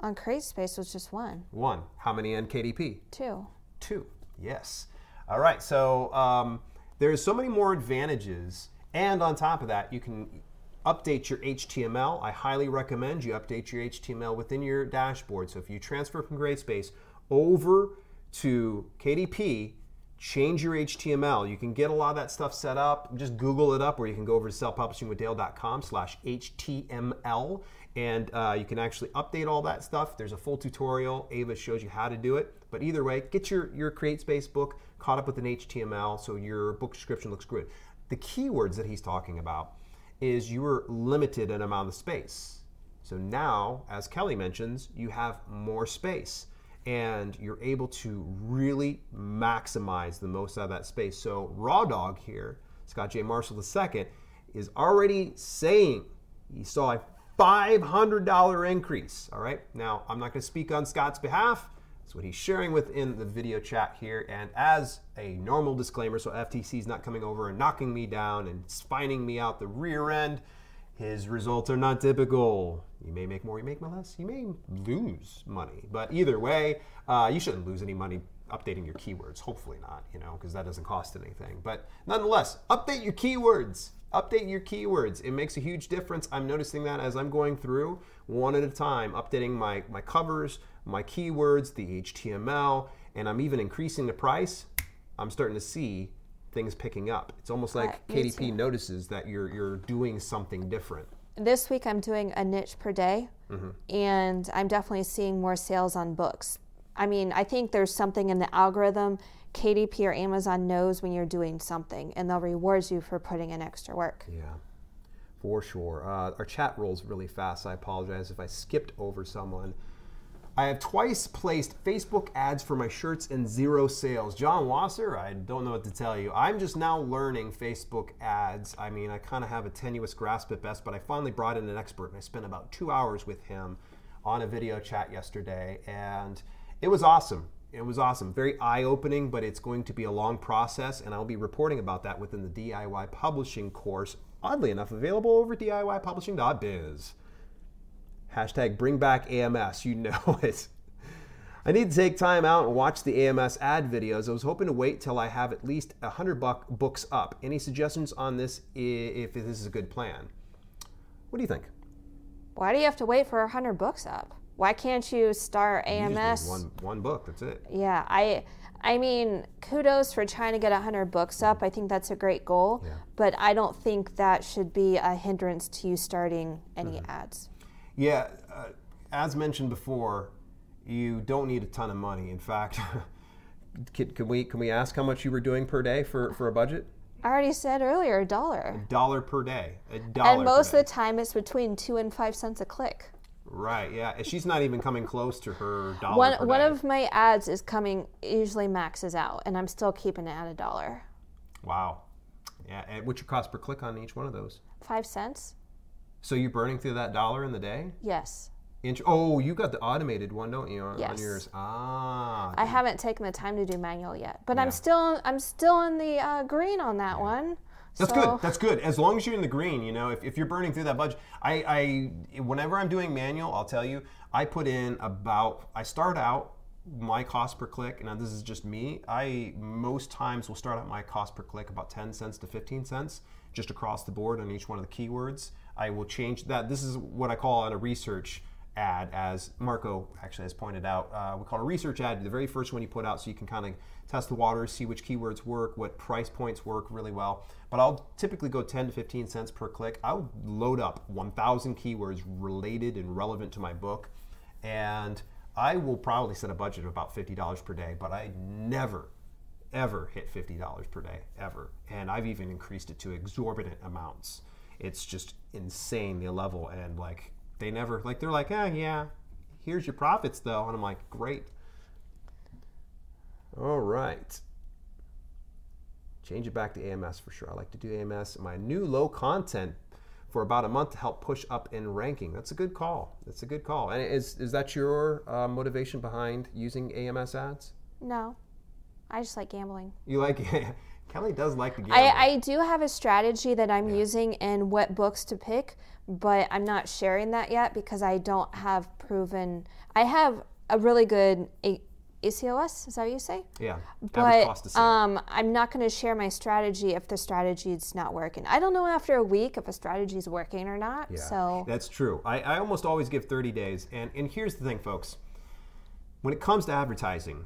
On CreateSpace was just one. One. How many on KDP? Two. Two. Yes. All right, so um, there's so many more advantages, and on top of that, you can update your HTML. I highly recommend you update your HTML within your dashboard. So if you transfer from CreateSpace over to KDP, change your HTML. You can get a lot of that stuff set up. Just Google it up, or you can go over to selfpublishingwithdale.com slash HTML, and uh, you can actually update all that stuff. There's a full tutorial. Ava shows you how to do it. But either way, get your, your CreateSpace book caught up with an HTML so your book description looks good. The keywords that he's talking about is you are limited in amount of space. So now, as Kelly mentions, you have more space and you're able to really maximize the most out of that space. So Raw Dog here, Scott J. Marshall II, is already saying he saw a $500 increase. All right. Now, I'm not going to speak on Scott's behalf. That's what he's sharing within the video chat here. And as a normal disclaimer, so FTC is not coming over and knocking me down and spining me out the rear end, his results are not typical. You may make more, you may make less, you may lose money. But either way, uh, you shouldn't lose any money updating your keywords. Hopefully not, you know, because that doesn't cost anything. But nonetheless, update your keywords. Update your keywords. It makes a huge difference. I'm noticing that as I'm going through one at a time, updating my, my covers, my keywords, the HTML, and I'm even increasing the price. I'm starting to see things picking up. It's almost like Uh, KDP notices that you're you're doing something different. This week I'm doing a niche per day, Mm-hmm. and I'm definitely seeing more sales on books. I mean, I think there's something in the algorithm. KDP or Amazon knows when you're doing something, and they'll reward you for putting in extra work. Yeah, for sure. Uh, our chat rolls really fast. I apologize if I skipped over someone. I have twice placed Facebook ads for my shirts and zero sales. John Wasser, I don't know what to tell you. I'm just now learning Facebook ads. I mean, I kind of have a tenuous grasp at best, but I finally brought in an expert and I spent about two hours with him on a video chat yesterday, and it was awesome. It was awesome. Very eye opening, but it's going to be a long process, and I'll be reporting about that within the DIY publishing course. Oddly enough, available over at DIYpublishing.biz. Hashtag bring back AMS. You know it. I need to take time out and watch the AMS ad videos. I was hoping to wait till I have at least 100 buck books up. Any suggestions on this if this is a good plan? What do you think? Why do you have to wait for 100 books up? Why can't you start You AMS? One, one book, that's it. Yeah, I I mean, kudos for trying to get 100 books up. I think that's a great goal, Yeah. but I don't think that should be a hindrance to you starting any Mm-hmm. ads. Yeah, uh, as mentioned before, you don't need a ton of money. In fact, can, can we can we ask how much you were doing per day for, for a budget? I already said earlier, a dollar. A dollar per day. A dollar. And most of the time it's between 2 and 5 cents a click. Right. Yeah. And She's not even coming close to her dollar One one of my ads is coming usually maxes out and I'm still keeping it at a dollar. wow. Yeah. And what's your cost per click on each one of those? 5 cents? So you're burning through that dollar in the day? Yes. Oh, you got the automated one, don't you? On, on yours. Ah. I haven't taken the time to do manual yet, but Yeah. I'm still I'm still in the uh, green on that one. That's so, good. That's good. As long as you're in the green, you know, if, if you're burning through that budget, I, I, whenever I'm doing manual, I'll tell you, I put in about, I start out my cost per click. Now this is just me. I most times will start out my cost per click about 10 cents to 15 cents, just across the board on each one of the keywords. I will change that. This is what I call on a research ad, as Marco actually has pointed out. Uh, we call a research ad, the very first one you put out, so you can kind of test the waters, see which keywords work, what price points work really well. But I'll typically go 10 to 15 cents per click. I'll load up 1,000 keywords related and relevant to my book, and I will probably set a budget of about $50 per day, but I never ever hit $50 per day, ever. And I've even increased it to exorbitant amounts. It's just insane the level. And like, they never, like, they're like, ah, yeah, here's your profits though. And I'm like, great. All right. Change it back to AMS for sure. I like to do AMS. My new low content for about a month to help push up in ranking. That's a good call. That's a good call. And is, is that your uh, motivation behind using AMS ads? No, I just like gambling. You like Kelly does like to gamble. I, I do have a strategy that I'm using in what books to pick, but I'm not sharing that yet because I don't have proven. I have a really good A- ACOS. Is that what you say? yeah, But um, I'm not going to share my strategy if the strategy is not working. I don't know after a week if a strategy is working or not. yeah, So that's true. I, I almost always give 30 days, and and here's the thing, folks. When it comes to advertising,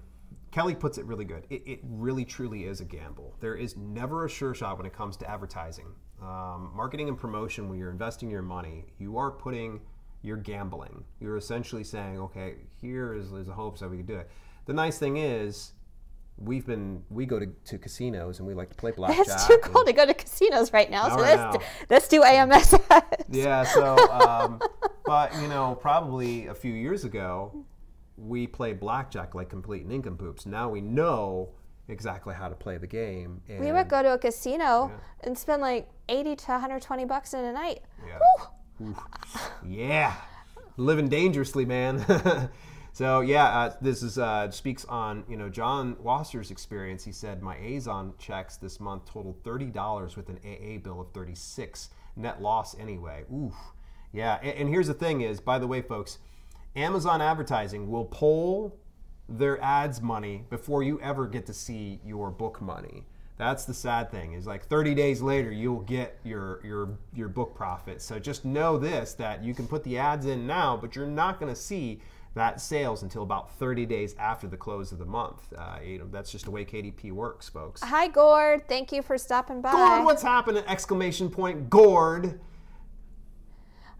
Kelly puts it really good. It, it really truly is a gamble. There is never a sure shot when it comes to advertising, um, marketing, and promotion. When you're investing your money, you are putting, you're gambling. You're essentially saying, okay, here is, is a hopes that we can do it. The nice thing is, we've been we go to, to casinos and we like to play blackjack. it's too cold to go to casinos right now. So right let's, now. let's do AMS. Yeah, so, um, but you know, probably a few years ago, we played blackjack like complete nincompoops. Now we know exactly how to play the game. And We would go to a casino and spend like 80 to 120 bucks in a night. Yeah. Yeah, living dangerously, man. So yeah, uh, this is uh, speaks on you know John Wasser's experience. He said my Azon checks this month totaled thirty dollars with an AA bill of thirty six. Net loss anyway. Oof. Yeah, and, and here's the thing: is by the way, folks, Amazon advertising will pull their ads money before you ever get to see your book money. That's the sad thing. Is like 30 days later you'll get your your your book profit. So just know this that you can put the ads in now, but you're not going to see that sales until about 30 days after the close of the month. Uh, you know, that's just the way KDP works, folks. Hi, Gord. Thank you for stopping by. Gord, what's happening? Exclamation point, Gord.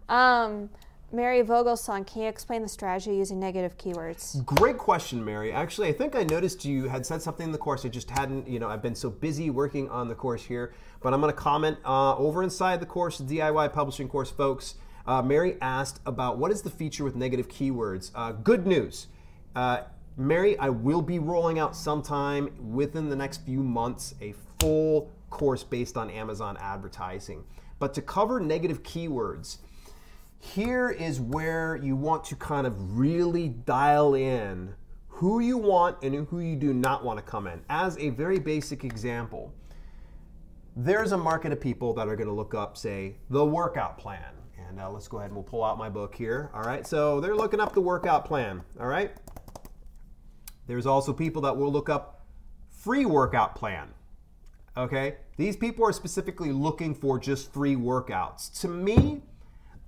Um, Mary Vogelsong, can you explain the strategy using negative keywords? Great question, Mary. Actually, I think I noticed you had said something in the course. I just hadn't, you know, I've been so busy working on the course here. But I'm going to comment uh, over inside the course, DIY publishing course, folks. Uh, Mary asked about what is the feature with negative keywords. Uh, good news. Uh, Mary, I will be rolling out sometime within the next few months a full course based on Amazon advertising. But to cover negative keywords, here is where you want to kind of really dial in who you want and who you do not want to come in. As a very basic example, there's a market of people that are going to look up, say, the workout plan. And uh, let's go ahead and we'll pull out my book here. All right, so they're looking up the workout plan. All right. There's also people that will look up free workout plan. Okay, these people are specifically looking for just free workouts. To me,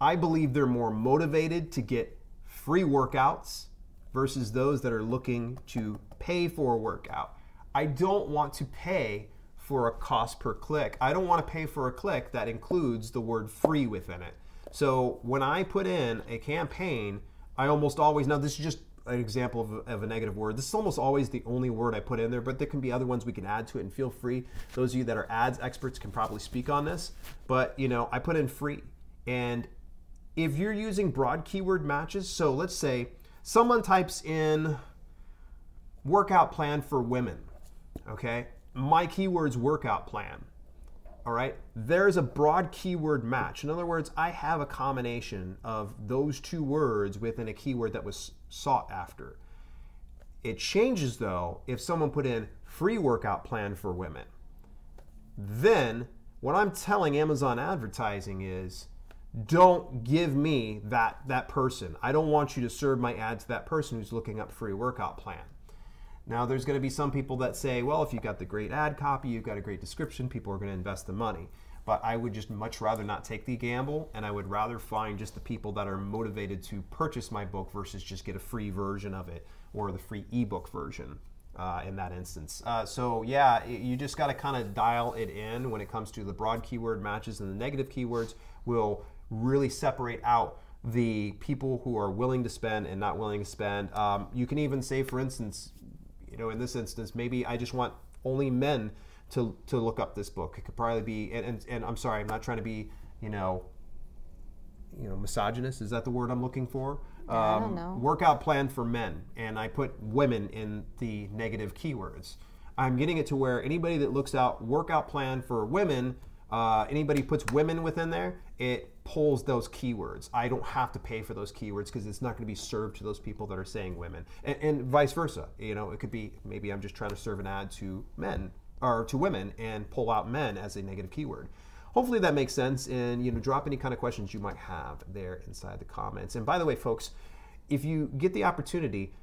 I believe they're more motivated to get free workouts versus those that are looking to pay for a workout. I don't want to pay for a cost per click. I don't want to pay for a click that includes the word free within it. So when I put in a campaign, I almost always, now this is just an example of of a, negative word. This is almost always the only word I put in there, but there can be other ones we can add to it and feel free. Those of you that are ads experts can probably speak on this, but you know, I put in free. And if you're using broad keyword matches, so let's say someone types in workout plan for women, okay? My keyword's workout plan all right, there's a broad keyword match. In other words, I have a combination of those two words within a keyword that was sought after. It changes though if someone put in free workout plan for women. Then what I'm telling Amazon advertising is don't give me that that person. I don't want you to serve my ad to that person who's looking up free workout plan. Now, there's going to be some people that say, well, if you've got the great ad copy, you've got a great description, people are going to invest the money. But I would just much rather not take the gamble, and I would rather find just the people that are motivated to purchase my book versus just get a free version of it or the free ebook version. Uh, in that instance. Uh, so yeah, you just got to kind of dial it in when it comes to the broad keyword matches and the negative keywords will really separate out the people who are willing to spend and not willing to spend. Um, you can even say, for instance, you know, in this instance, maybe I just want only men to, to look up this book. It could probably be, and, and, and I'm sorry, I'm not trying to be, you know, you know, misogynist. Is that the word I'm looking for? Um, I don't um, know. Workout plan for men, and I put women in the negative keywords. I'm getting it to where anybody that looks out workout plan for women, uh, anybody puts women within there, it pulls those keywords. I don't have to pay for those keywords because it's not going to be served to those people that are saying women, and, and, vice versa. You know, it could be maybe I'm just trying to serve an ad to men or to women and pull out men as a negative keyword. Hopefully that makes sense, and you know, drop any kind of questions you might have there inside the comments. And by the way, folks, if you get the opportunity,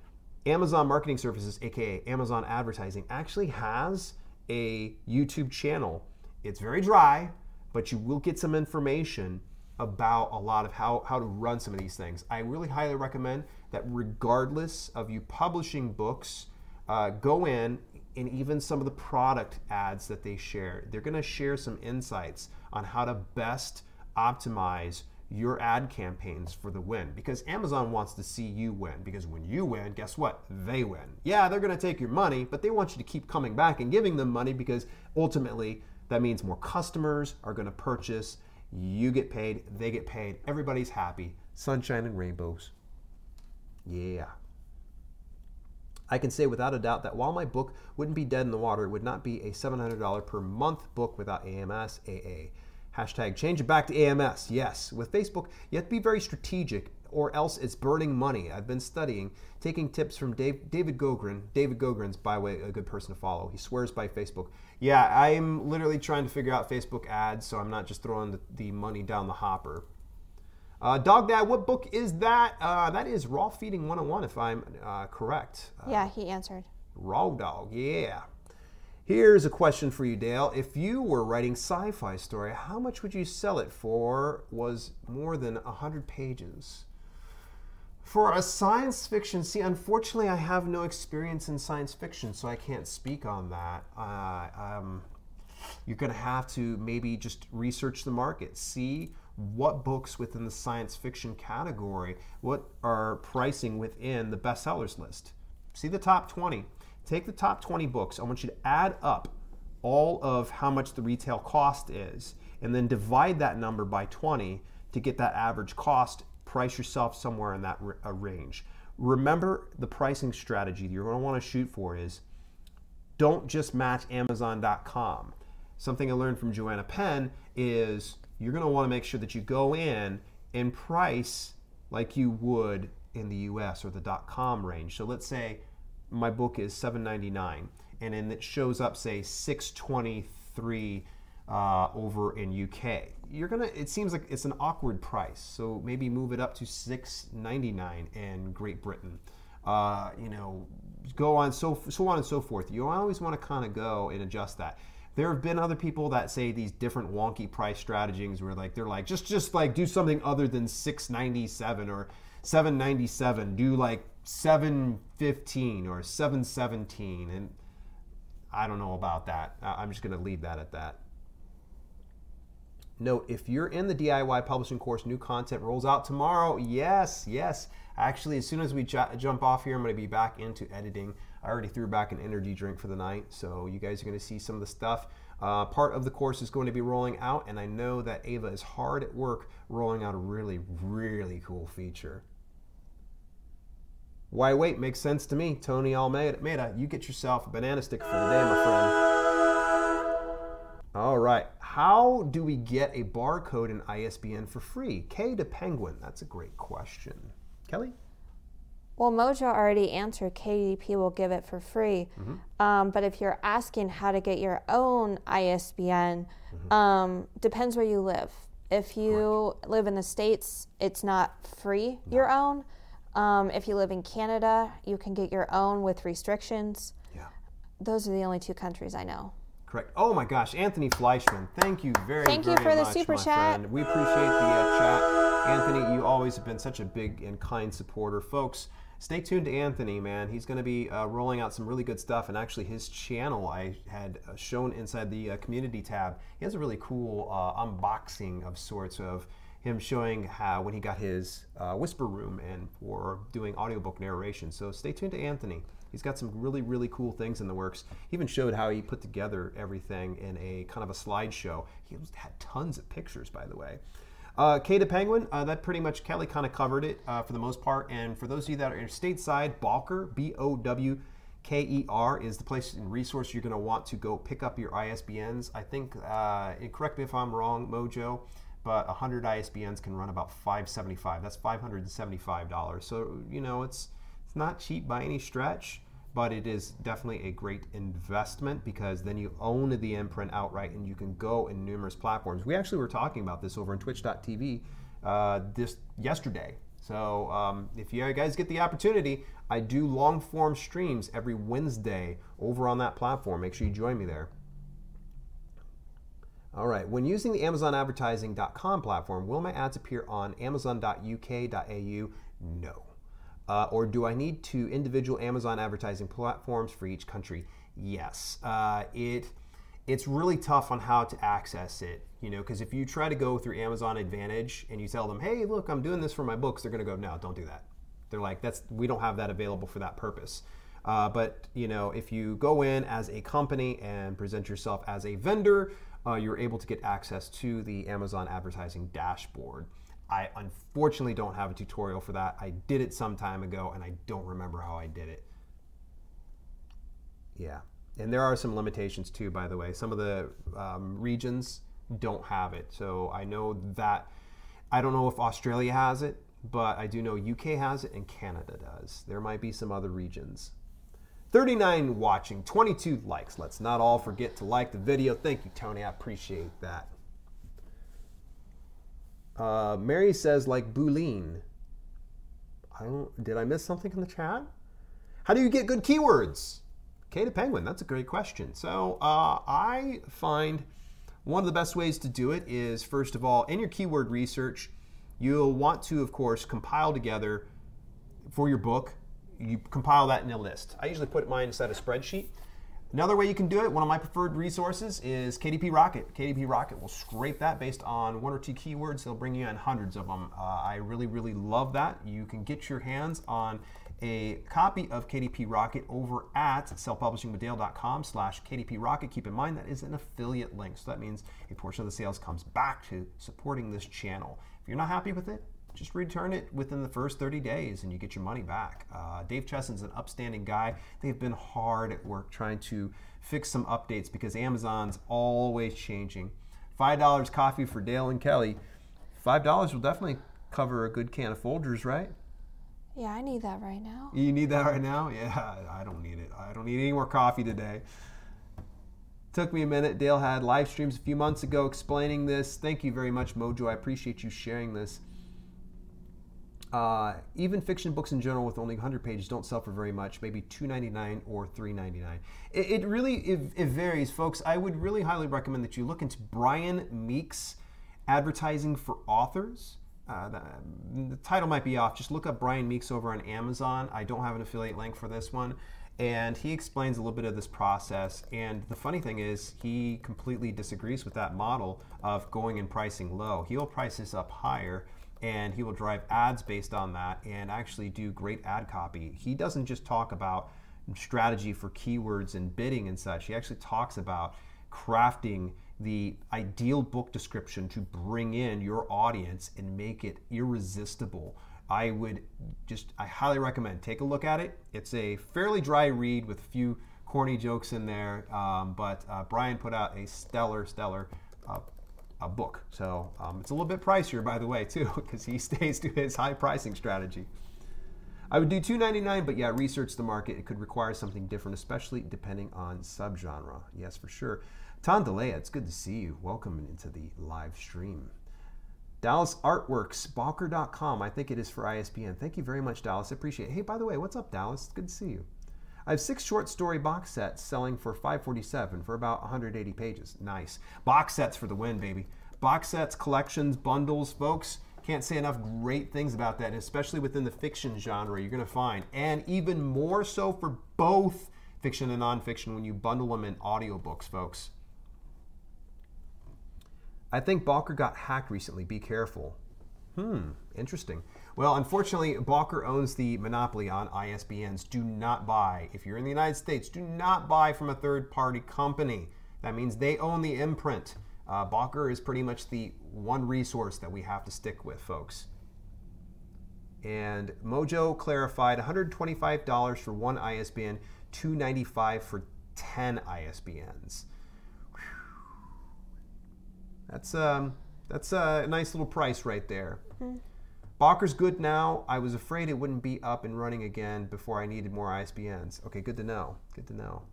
Amazon Marketing Services, aka Amazon Advertising, actually has a YouTube channel. It's very dry, but you will get some information about a lot of how, how to run some of these things. I really highly recommend that regardless of you publishing books, uh, go in and even some of the product ads that they share, they're going to share some insights on how to best optimize your ad campaigns for the win because Amazon wants to see you win because when you win, guess what? They win. Yeah, they're going to take your money, but they want you to keep coming back and giving them money because ultimately that means more customers are going to purchase you get paid, they get paid, everybody's happy. Sunshine and rainbows. Yeah. I can say without a doubt that while my book wouldn't be dead in the water, it would not be a $700 per month book without AMS AA. Hashtag change it back to AMS. Yes, with Facebook, you have to be very strategic. Or else it's burning money. I've been studying, taking tips from Dave, David Gaughran. David Gaughran's, by the way, a good person to follow. He swears by Facebook. Yeah, I'm literally trying to figure out Facebook ads, so I'm not just throwing the, the money down the hopper. Uh, Dog Dad, what book is that? Uh, that is Raw Feeding 101, if I'm uh, correct. Uh, Yeah, he answered. Raw Dog, yeah. Here's a question for you, Dale. If you were writing sci-fi story, how much would you sell it for? Was more than hundred pages. For a science fiction, see, unfortunately, I have no experience in science fiction, so I can't speak on that. Uh, um, you're going to have to maybe just research the market, see what books within the science fiction category, what are pricing within the bestsellers list. See the top 20. Take the top 20 books. I want you to add up all of how much the retail cost is and then divide that number by 20 to get that average cost. Price yourself somewhere in that range. Remember the pricing strategy you're going to want to shoot for is don't just match Amazon.com. Something I learned from Joanna Penn is you're going to want to make sure that you go in and price like you would in the US or the .com range. So let's say my book is 7.99 and then it shows up say 623 uh, over in UK. You're gonna. It seems like it's an awkward price, so maybe move it up to 6.99 in Great Britain. Uh, you know, go on so so on and so forth. You always want to kind of go and adjust that. There have been other people that say these different wonky price strategies where like they're like just just like do something other than 697 or 797. Do like 715 or 717 and I don't know about that. I'm just going to leave that at that. Note, if you're in the DIY publishing course, new content rolls out tomorrow. Yes, yes. Actually, as soon as we ju- jump off here, I'm going to be back into editing. I already threw back an energy drink for the night, so you guys are going to see some of the stuff. Uh, part of the course is going to be rolling out, and I know that Ava is hard at work rolling out a really, really cool feature. Why wait? Makes sense to me. Tony Almeida, you get yourself a banana stick for the day, my friend. All right. How do we get a barcode in ISBN for free? K to Penguin. That's a great question. Kelly? Well, Mojo already answered KDP will give it for free. Um, but if you're asking how to get your own ISBN, um, depends where you live. If you live in the States, it's not free, your own. Um, if you live in Canada, you can get your own with restrictions. Yeah. Those are the only two countries I know. Correct. Oh my gosh, Anthony Fleischman, thank you very, Thank you very for the much, super my chat. friend. We appreciate the uh, chat. Anthony, you always have been such a big and kind supporter. Folks, stay tuned to Anthony, man. He's going to be uh, rolling out some really good stuff. And actually, his channel I had uh, shown inside the uh, community tab, he has a really cool uh, unboxing of sorts of him showing how when he got his uh, whisper room and for doing audiobook narration. So stay tuned to Anthony. He's got some really, really cool things in the works. He even showed how he put together everything in a kind of a slideshow. He had tons of pictures, by the way. Uh, K to Penguin, uh, that pretty much Kelly kind of covered it uh, for the most part. And for those of you that are stateside, Bowker, B O W K E R, is the place and resource you're going to want to go pick up your ISBNs. I think, uh, correct me if I'm wrong, Mojo, but 100 ISBNs can run about 575. That's $575. So you know it's it's not cheap by any stretch, but it is definitely a great investment because then you own the imprint outright and you can go in numerous platforms. We actually were talking about this over on Twitch.tv uh, this yesterday. So um, if you guys get the opportunity, I do long form streams every Wednesday over on that platform. Make sure you join me there. All right, when using the AmazonAdvertising.com platform, will my ads appear on Amazon.uk.au? No. Uh, or do I need to individual Amazon advertising platforms for each country? Yes. Uh, it it's really tough on how to access it, you know, because if you try to go through Amazon Advantage and you tell them, "Hey, look, I'm doing this for my books," they're going to go, "No, don't do that." They're like, "That's we don't have that available for that purpose." Uh, but you know, if you go in as a company and present yourself as a vendor, uh, you're able to get access to the Amazon advertising dashboard. I unfortunately don't have a tutorial for that. I did it some time ago and I don't remember how I did it. Yeah. And there are some limitations too, by the way. Some of the um, regions don't have it. So I know that, I don't know if Australia has it, but I do know UK has it and Canada does. There might be some other regions. 39 watching, 22 likes. Let's not all forget to like the video. Thank you, Tony. I appreciate that. Uh, Mary says, like Bouline. I don't. Did I miss something in the chat? How do you get good keywords? K to Penguin. That's a great question. So uh, I find one of the best ways to do it is first of all in your keyword research, you'll want to of course compile together for your book. You compile that in a list. I usually put mine inside a spreadsheet. Another way you can do it, one of my preferred resources is KDP Rocket. KDP Rocket will scrape that based on one or two keywords. They'll bring you in hundreds of them. Uh, I really, really love that. You can get your hands on a copy of KDP Rocket over at selfpublishingwithdale.com slash KDP Rocket. Keep in mind that is an affiliate link, so that means a portion of the sales comes back to supporting this channel. If you're not happy with it, just return it within the first 30 days and you get your money back. Uh, Dave Chesson's an upstanding guy. They've been hard at work trying to fix some updates because Amazon's always changing. $5 coffee for Dale and Kelly. $5 will definitely cover a good can of Folgers, right? Yeah, I need that right now. You need that right now? Yeah, I don't need it. I don't need any more coffee today. Took me a minute. Dale had live streams a few months ago explaining this. Thank you very much, Mojo. I appreciate you sharing this. Uh, even fiction books in general with only 100 pages don't sell for very much, maybe $2.99 or $3.99. It, it really it, it, varies, folks. I would really highly recommend that you look into Brian Meeks' advertising for authors. Uh, the, the, title might be off. Just look up Brian Meeks over on Amazon. I don't have an affiliate link for this one. And he explains a little bit of this process. And the funny thing is, he completely disagrees with that model of going and pricing low. He'll price this up higher and he will drive ads based on that and actually do great ad copy. He doesn't just talk about strategy for keywords and bidding and such. He actually talks about crafting the ideal book description to bring in your audience and make it irresistible. I would just, I highly recommend take a look at it. It's a fairly dry read with a few corny jokes in there, um, but uh, Brian put out a stellar, stellar uh, a book. So um, it's a little bit pricier, by the way, too, because he stays to his high pricing strategy. I would do $2.99, but yeah, research the market. It could require something different, especially depending on subgenre. Yes, for sure. Tom DeLea, it's good to see you. Welcome into the live stream. Dallas Artworks, Bowker.com. I think it is for ISBN. Thank you very much, Dallas. I appreciate it. Hey, by the way, what's up, Dallas? Good to see you. I have six short story box sets selling for 547 for about 180 pages. Nice. Box sets for the win, baby. Box sets, collections, bundles, folks. Can't say enough great things about that, especially within the fiction genre you're going to find. And even more so for both fiction and nonfiction when you bundle them in audiobooks, folks. I think Bowker got hacked recently. Be careful. Hmm, interesting. Well, unfortunately, Bowker owns the monopoly on ISBNs. Do not buy. If you're in the United States, do not buy from a third party company. That means they own the imprint. Uh, Bowker is pretty much the one resource that we have to stick with, folks. And Mojo clarified $125 for one ISBN, 295 for 10 ISBNs. That's um, that's a nice little price right there. Mm-hmm. Bowker's good now. I was afraid it wouldn't be up and running again before I needed more ISBNs. Okay, good to know. Good to know.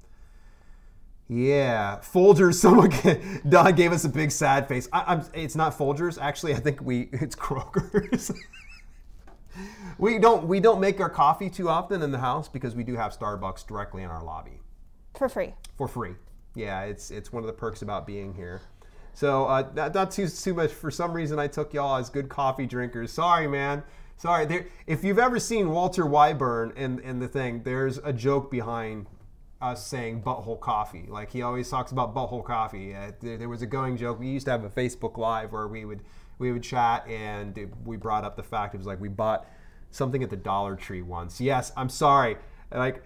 Yeah, Folgers. Someone Don gave us a big sad face. I, it's not Folgers. Actually, I think we it's Kroger's. we don't we don't make our coffee too often in the house because we do have Starbucks directly in our lobby. For free. For free. Yeah, it's it's one of the perks about being here. So uh, not, not too too much. For some reason, I took y'all as good coffee drinkers. Sorry, man. Sorry. There, if you've ever seen Walter Wyburn in, in the thing, there's a joke behind us saying butthole coffee. Like he always talks about butthole coffee. Uh, there, there, was a going joke. We used to have a Facebook Live where we would we would chat and it, we brought up the fact it was like we bought something at the Dollar Tree once. Yes, I'm sorry. Like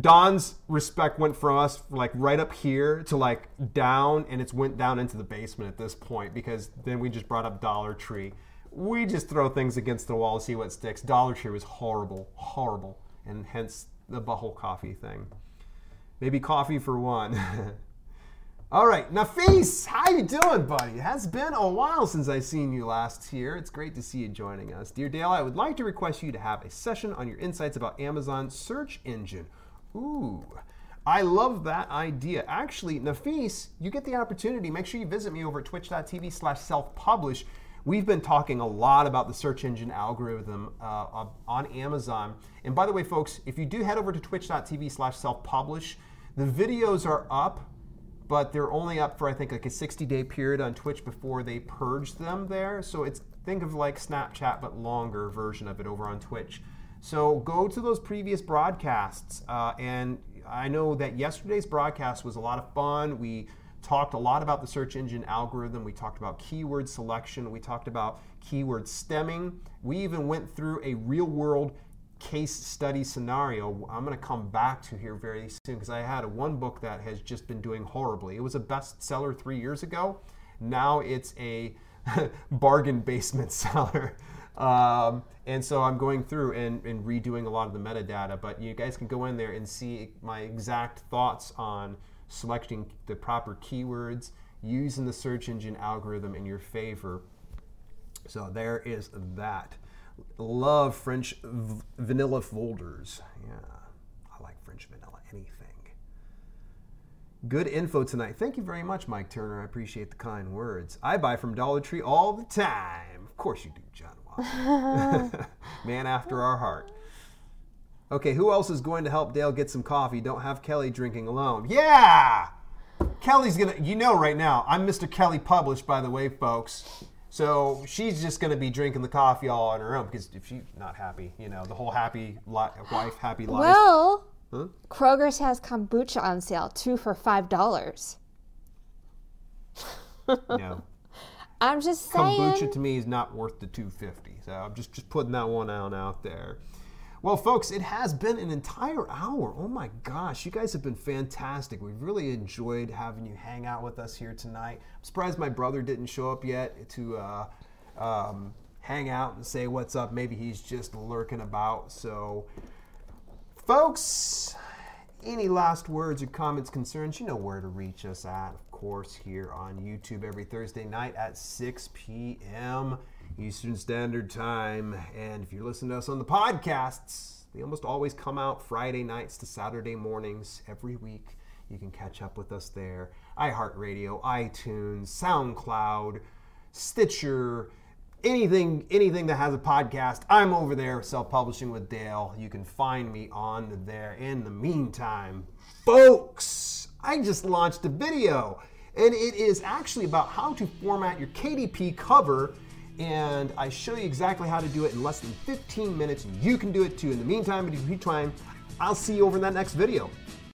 Don's respect went from us like right up here to like down, and it's went down into the basement at this point because then we just brought up Dollar Tree. We just throw things against the wall to see what sticks. Dollar Tree was horrible, horrible, and hence the butthole coffee thing. Maybe coffee for one. All right, Nafis, how you doing, buddy? It has been a while since I've seen you last here. It's great to see you joining us. Dear Dale, I would like to request you to have a session on your insights about Amazon search engine. Ooh, I love that idea. Actually, Nafis, you get the opportunity. Make sure you visit me over at twitch.tv slash self-publish. We've been talking a lot about the search engine algorithm uh, on Amazon. And by the way, folks, if you do head over to twitch.tv slash self-publish, the videos are up but they're only up for I think like a 60 day period on Twitch before they purge them there. So it's think of like Snapchat but longer version of it over on Twitch. So go to those previous broadcasts, uh, and I know that yesterday's broadcast was a lot of fun. We talked a lot about the search engine algorithm. We talked about keyword selection. We talked about keyword stemming. We even went through a real world case study scenario I'm going to come back to here very soon because I had a one book that has just been doing horribly. It was a bestseller three years ago. Now it's a bargain basement seller. Um, and so I'm going through and, and, redoing a lot of the metadata, but you guys can go in there and see my exact thoughts on selecting the proper keywords, using the search engine algorithm in your favor. So there is that. Love French vanilla folders. Yeah, I like French vanilla anything. Good info tonight. Thank you very much, Mike Turner. I appreciate the kind words. I buy from Dollar Tree all the time. Of course you do, John Man after our heart. Okay, who else is going to help Dale get some coffee? Don't have Kelly drinking alone. Yeah! Kelly's gonna, you know, right now, I'm Mr. Kelly Published, by the way, folks. So she's just to be drinking the coffee all on her own because if she's not happy, you know, the whole happy li- wife, happy life. Well, huh? Kroger's has kombucha on sale, two for five dollars. no. I'm just saying. Kombucha to me is not worth the two fifty. So I'm just just putting that one out out there. Well, folks, it has been an entire hour. Oh my gosh, you guys have been fantastic. We've really enjoyed having you hang out with us here tonight. I'm surprised my brother didn't show up yet to uh, um, hang out and say what's up. Maybe he's just lurking about. So, folks, any last words or comments, concerns, you know where to reach us at, course, here on YouTube every Thursday night at 6 p.m. Eastern Standard Time. And if you're listening to us on the podcasts, they almost always come out Friday nights to Saturday mornings every week. You can catch up with us there. iHeartRadio, iTunes, SoundCloud, Stitcher, anything anything that has a podcast, I'm over there self-publishing with Dale. You can find me on there. In the meantime, folks, I just launched a video and it is actually about how to format your KDP cover and I show you exactly how to do it in less than 15 minutes. You can do it too. In the meantime, in between time, I'll see you over in that next video.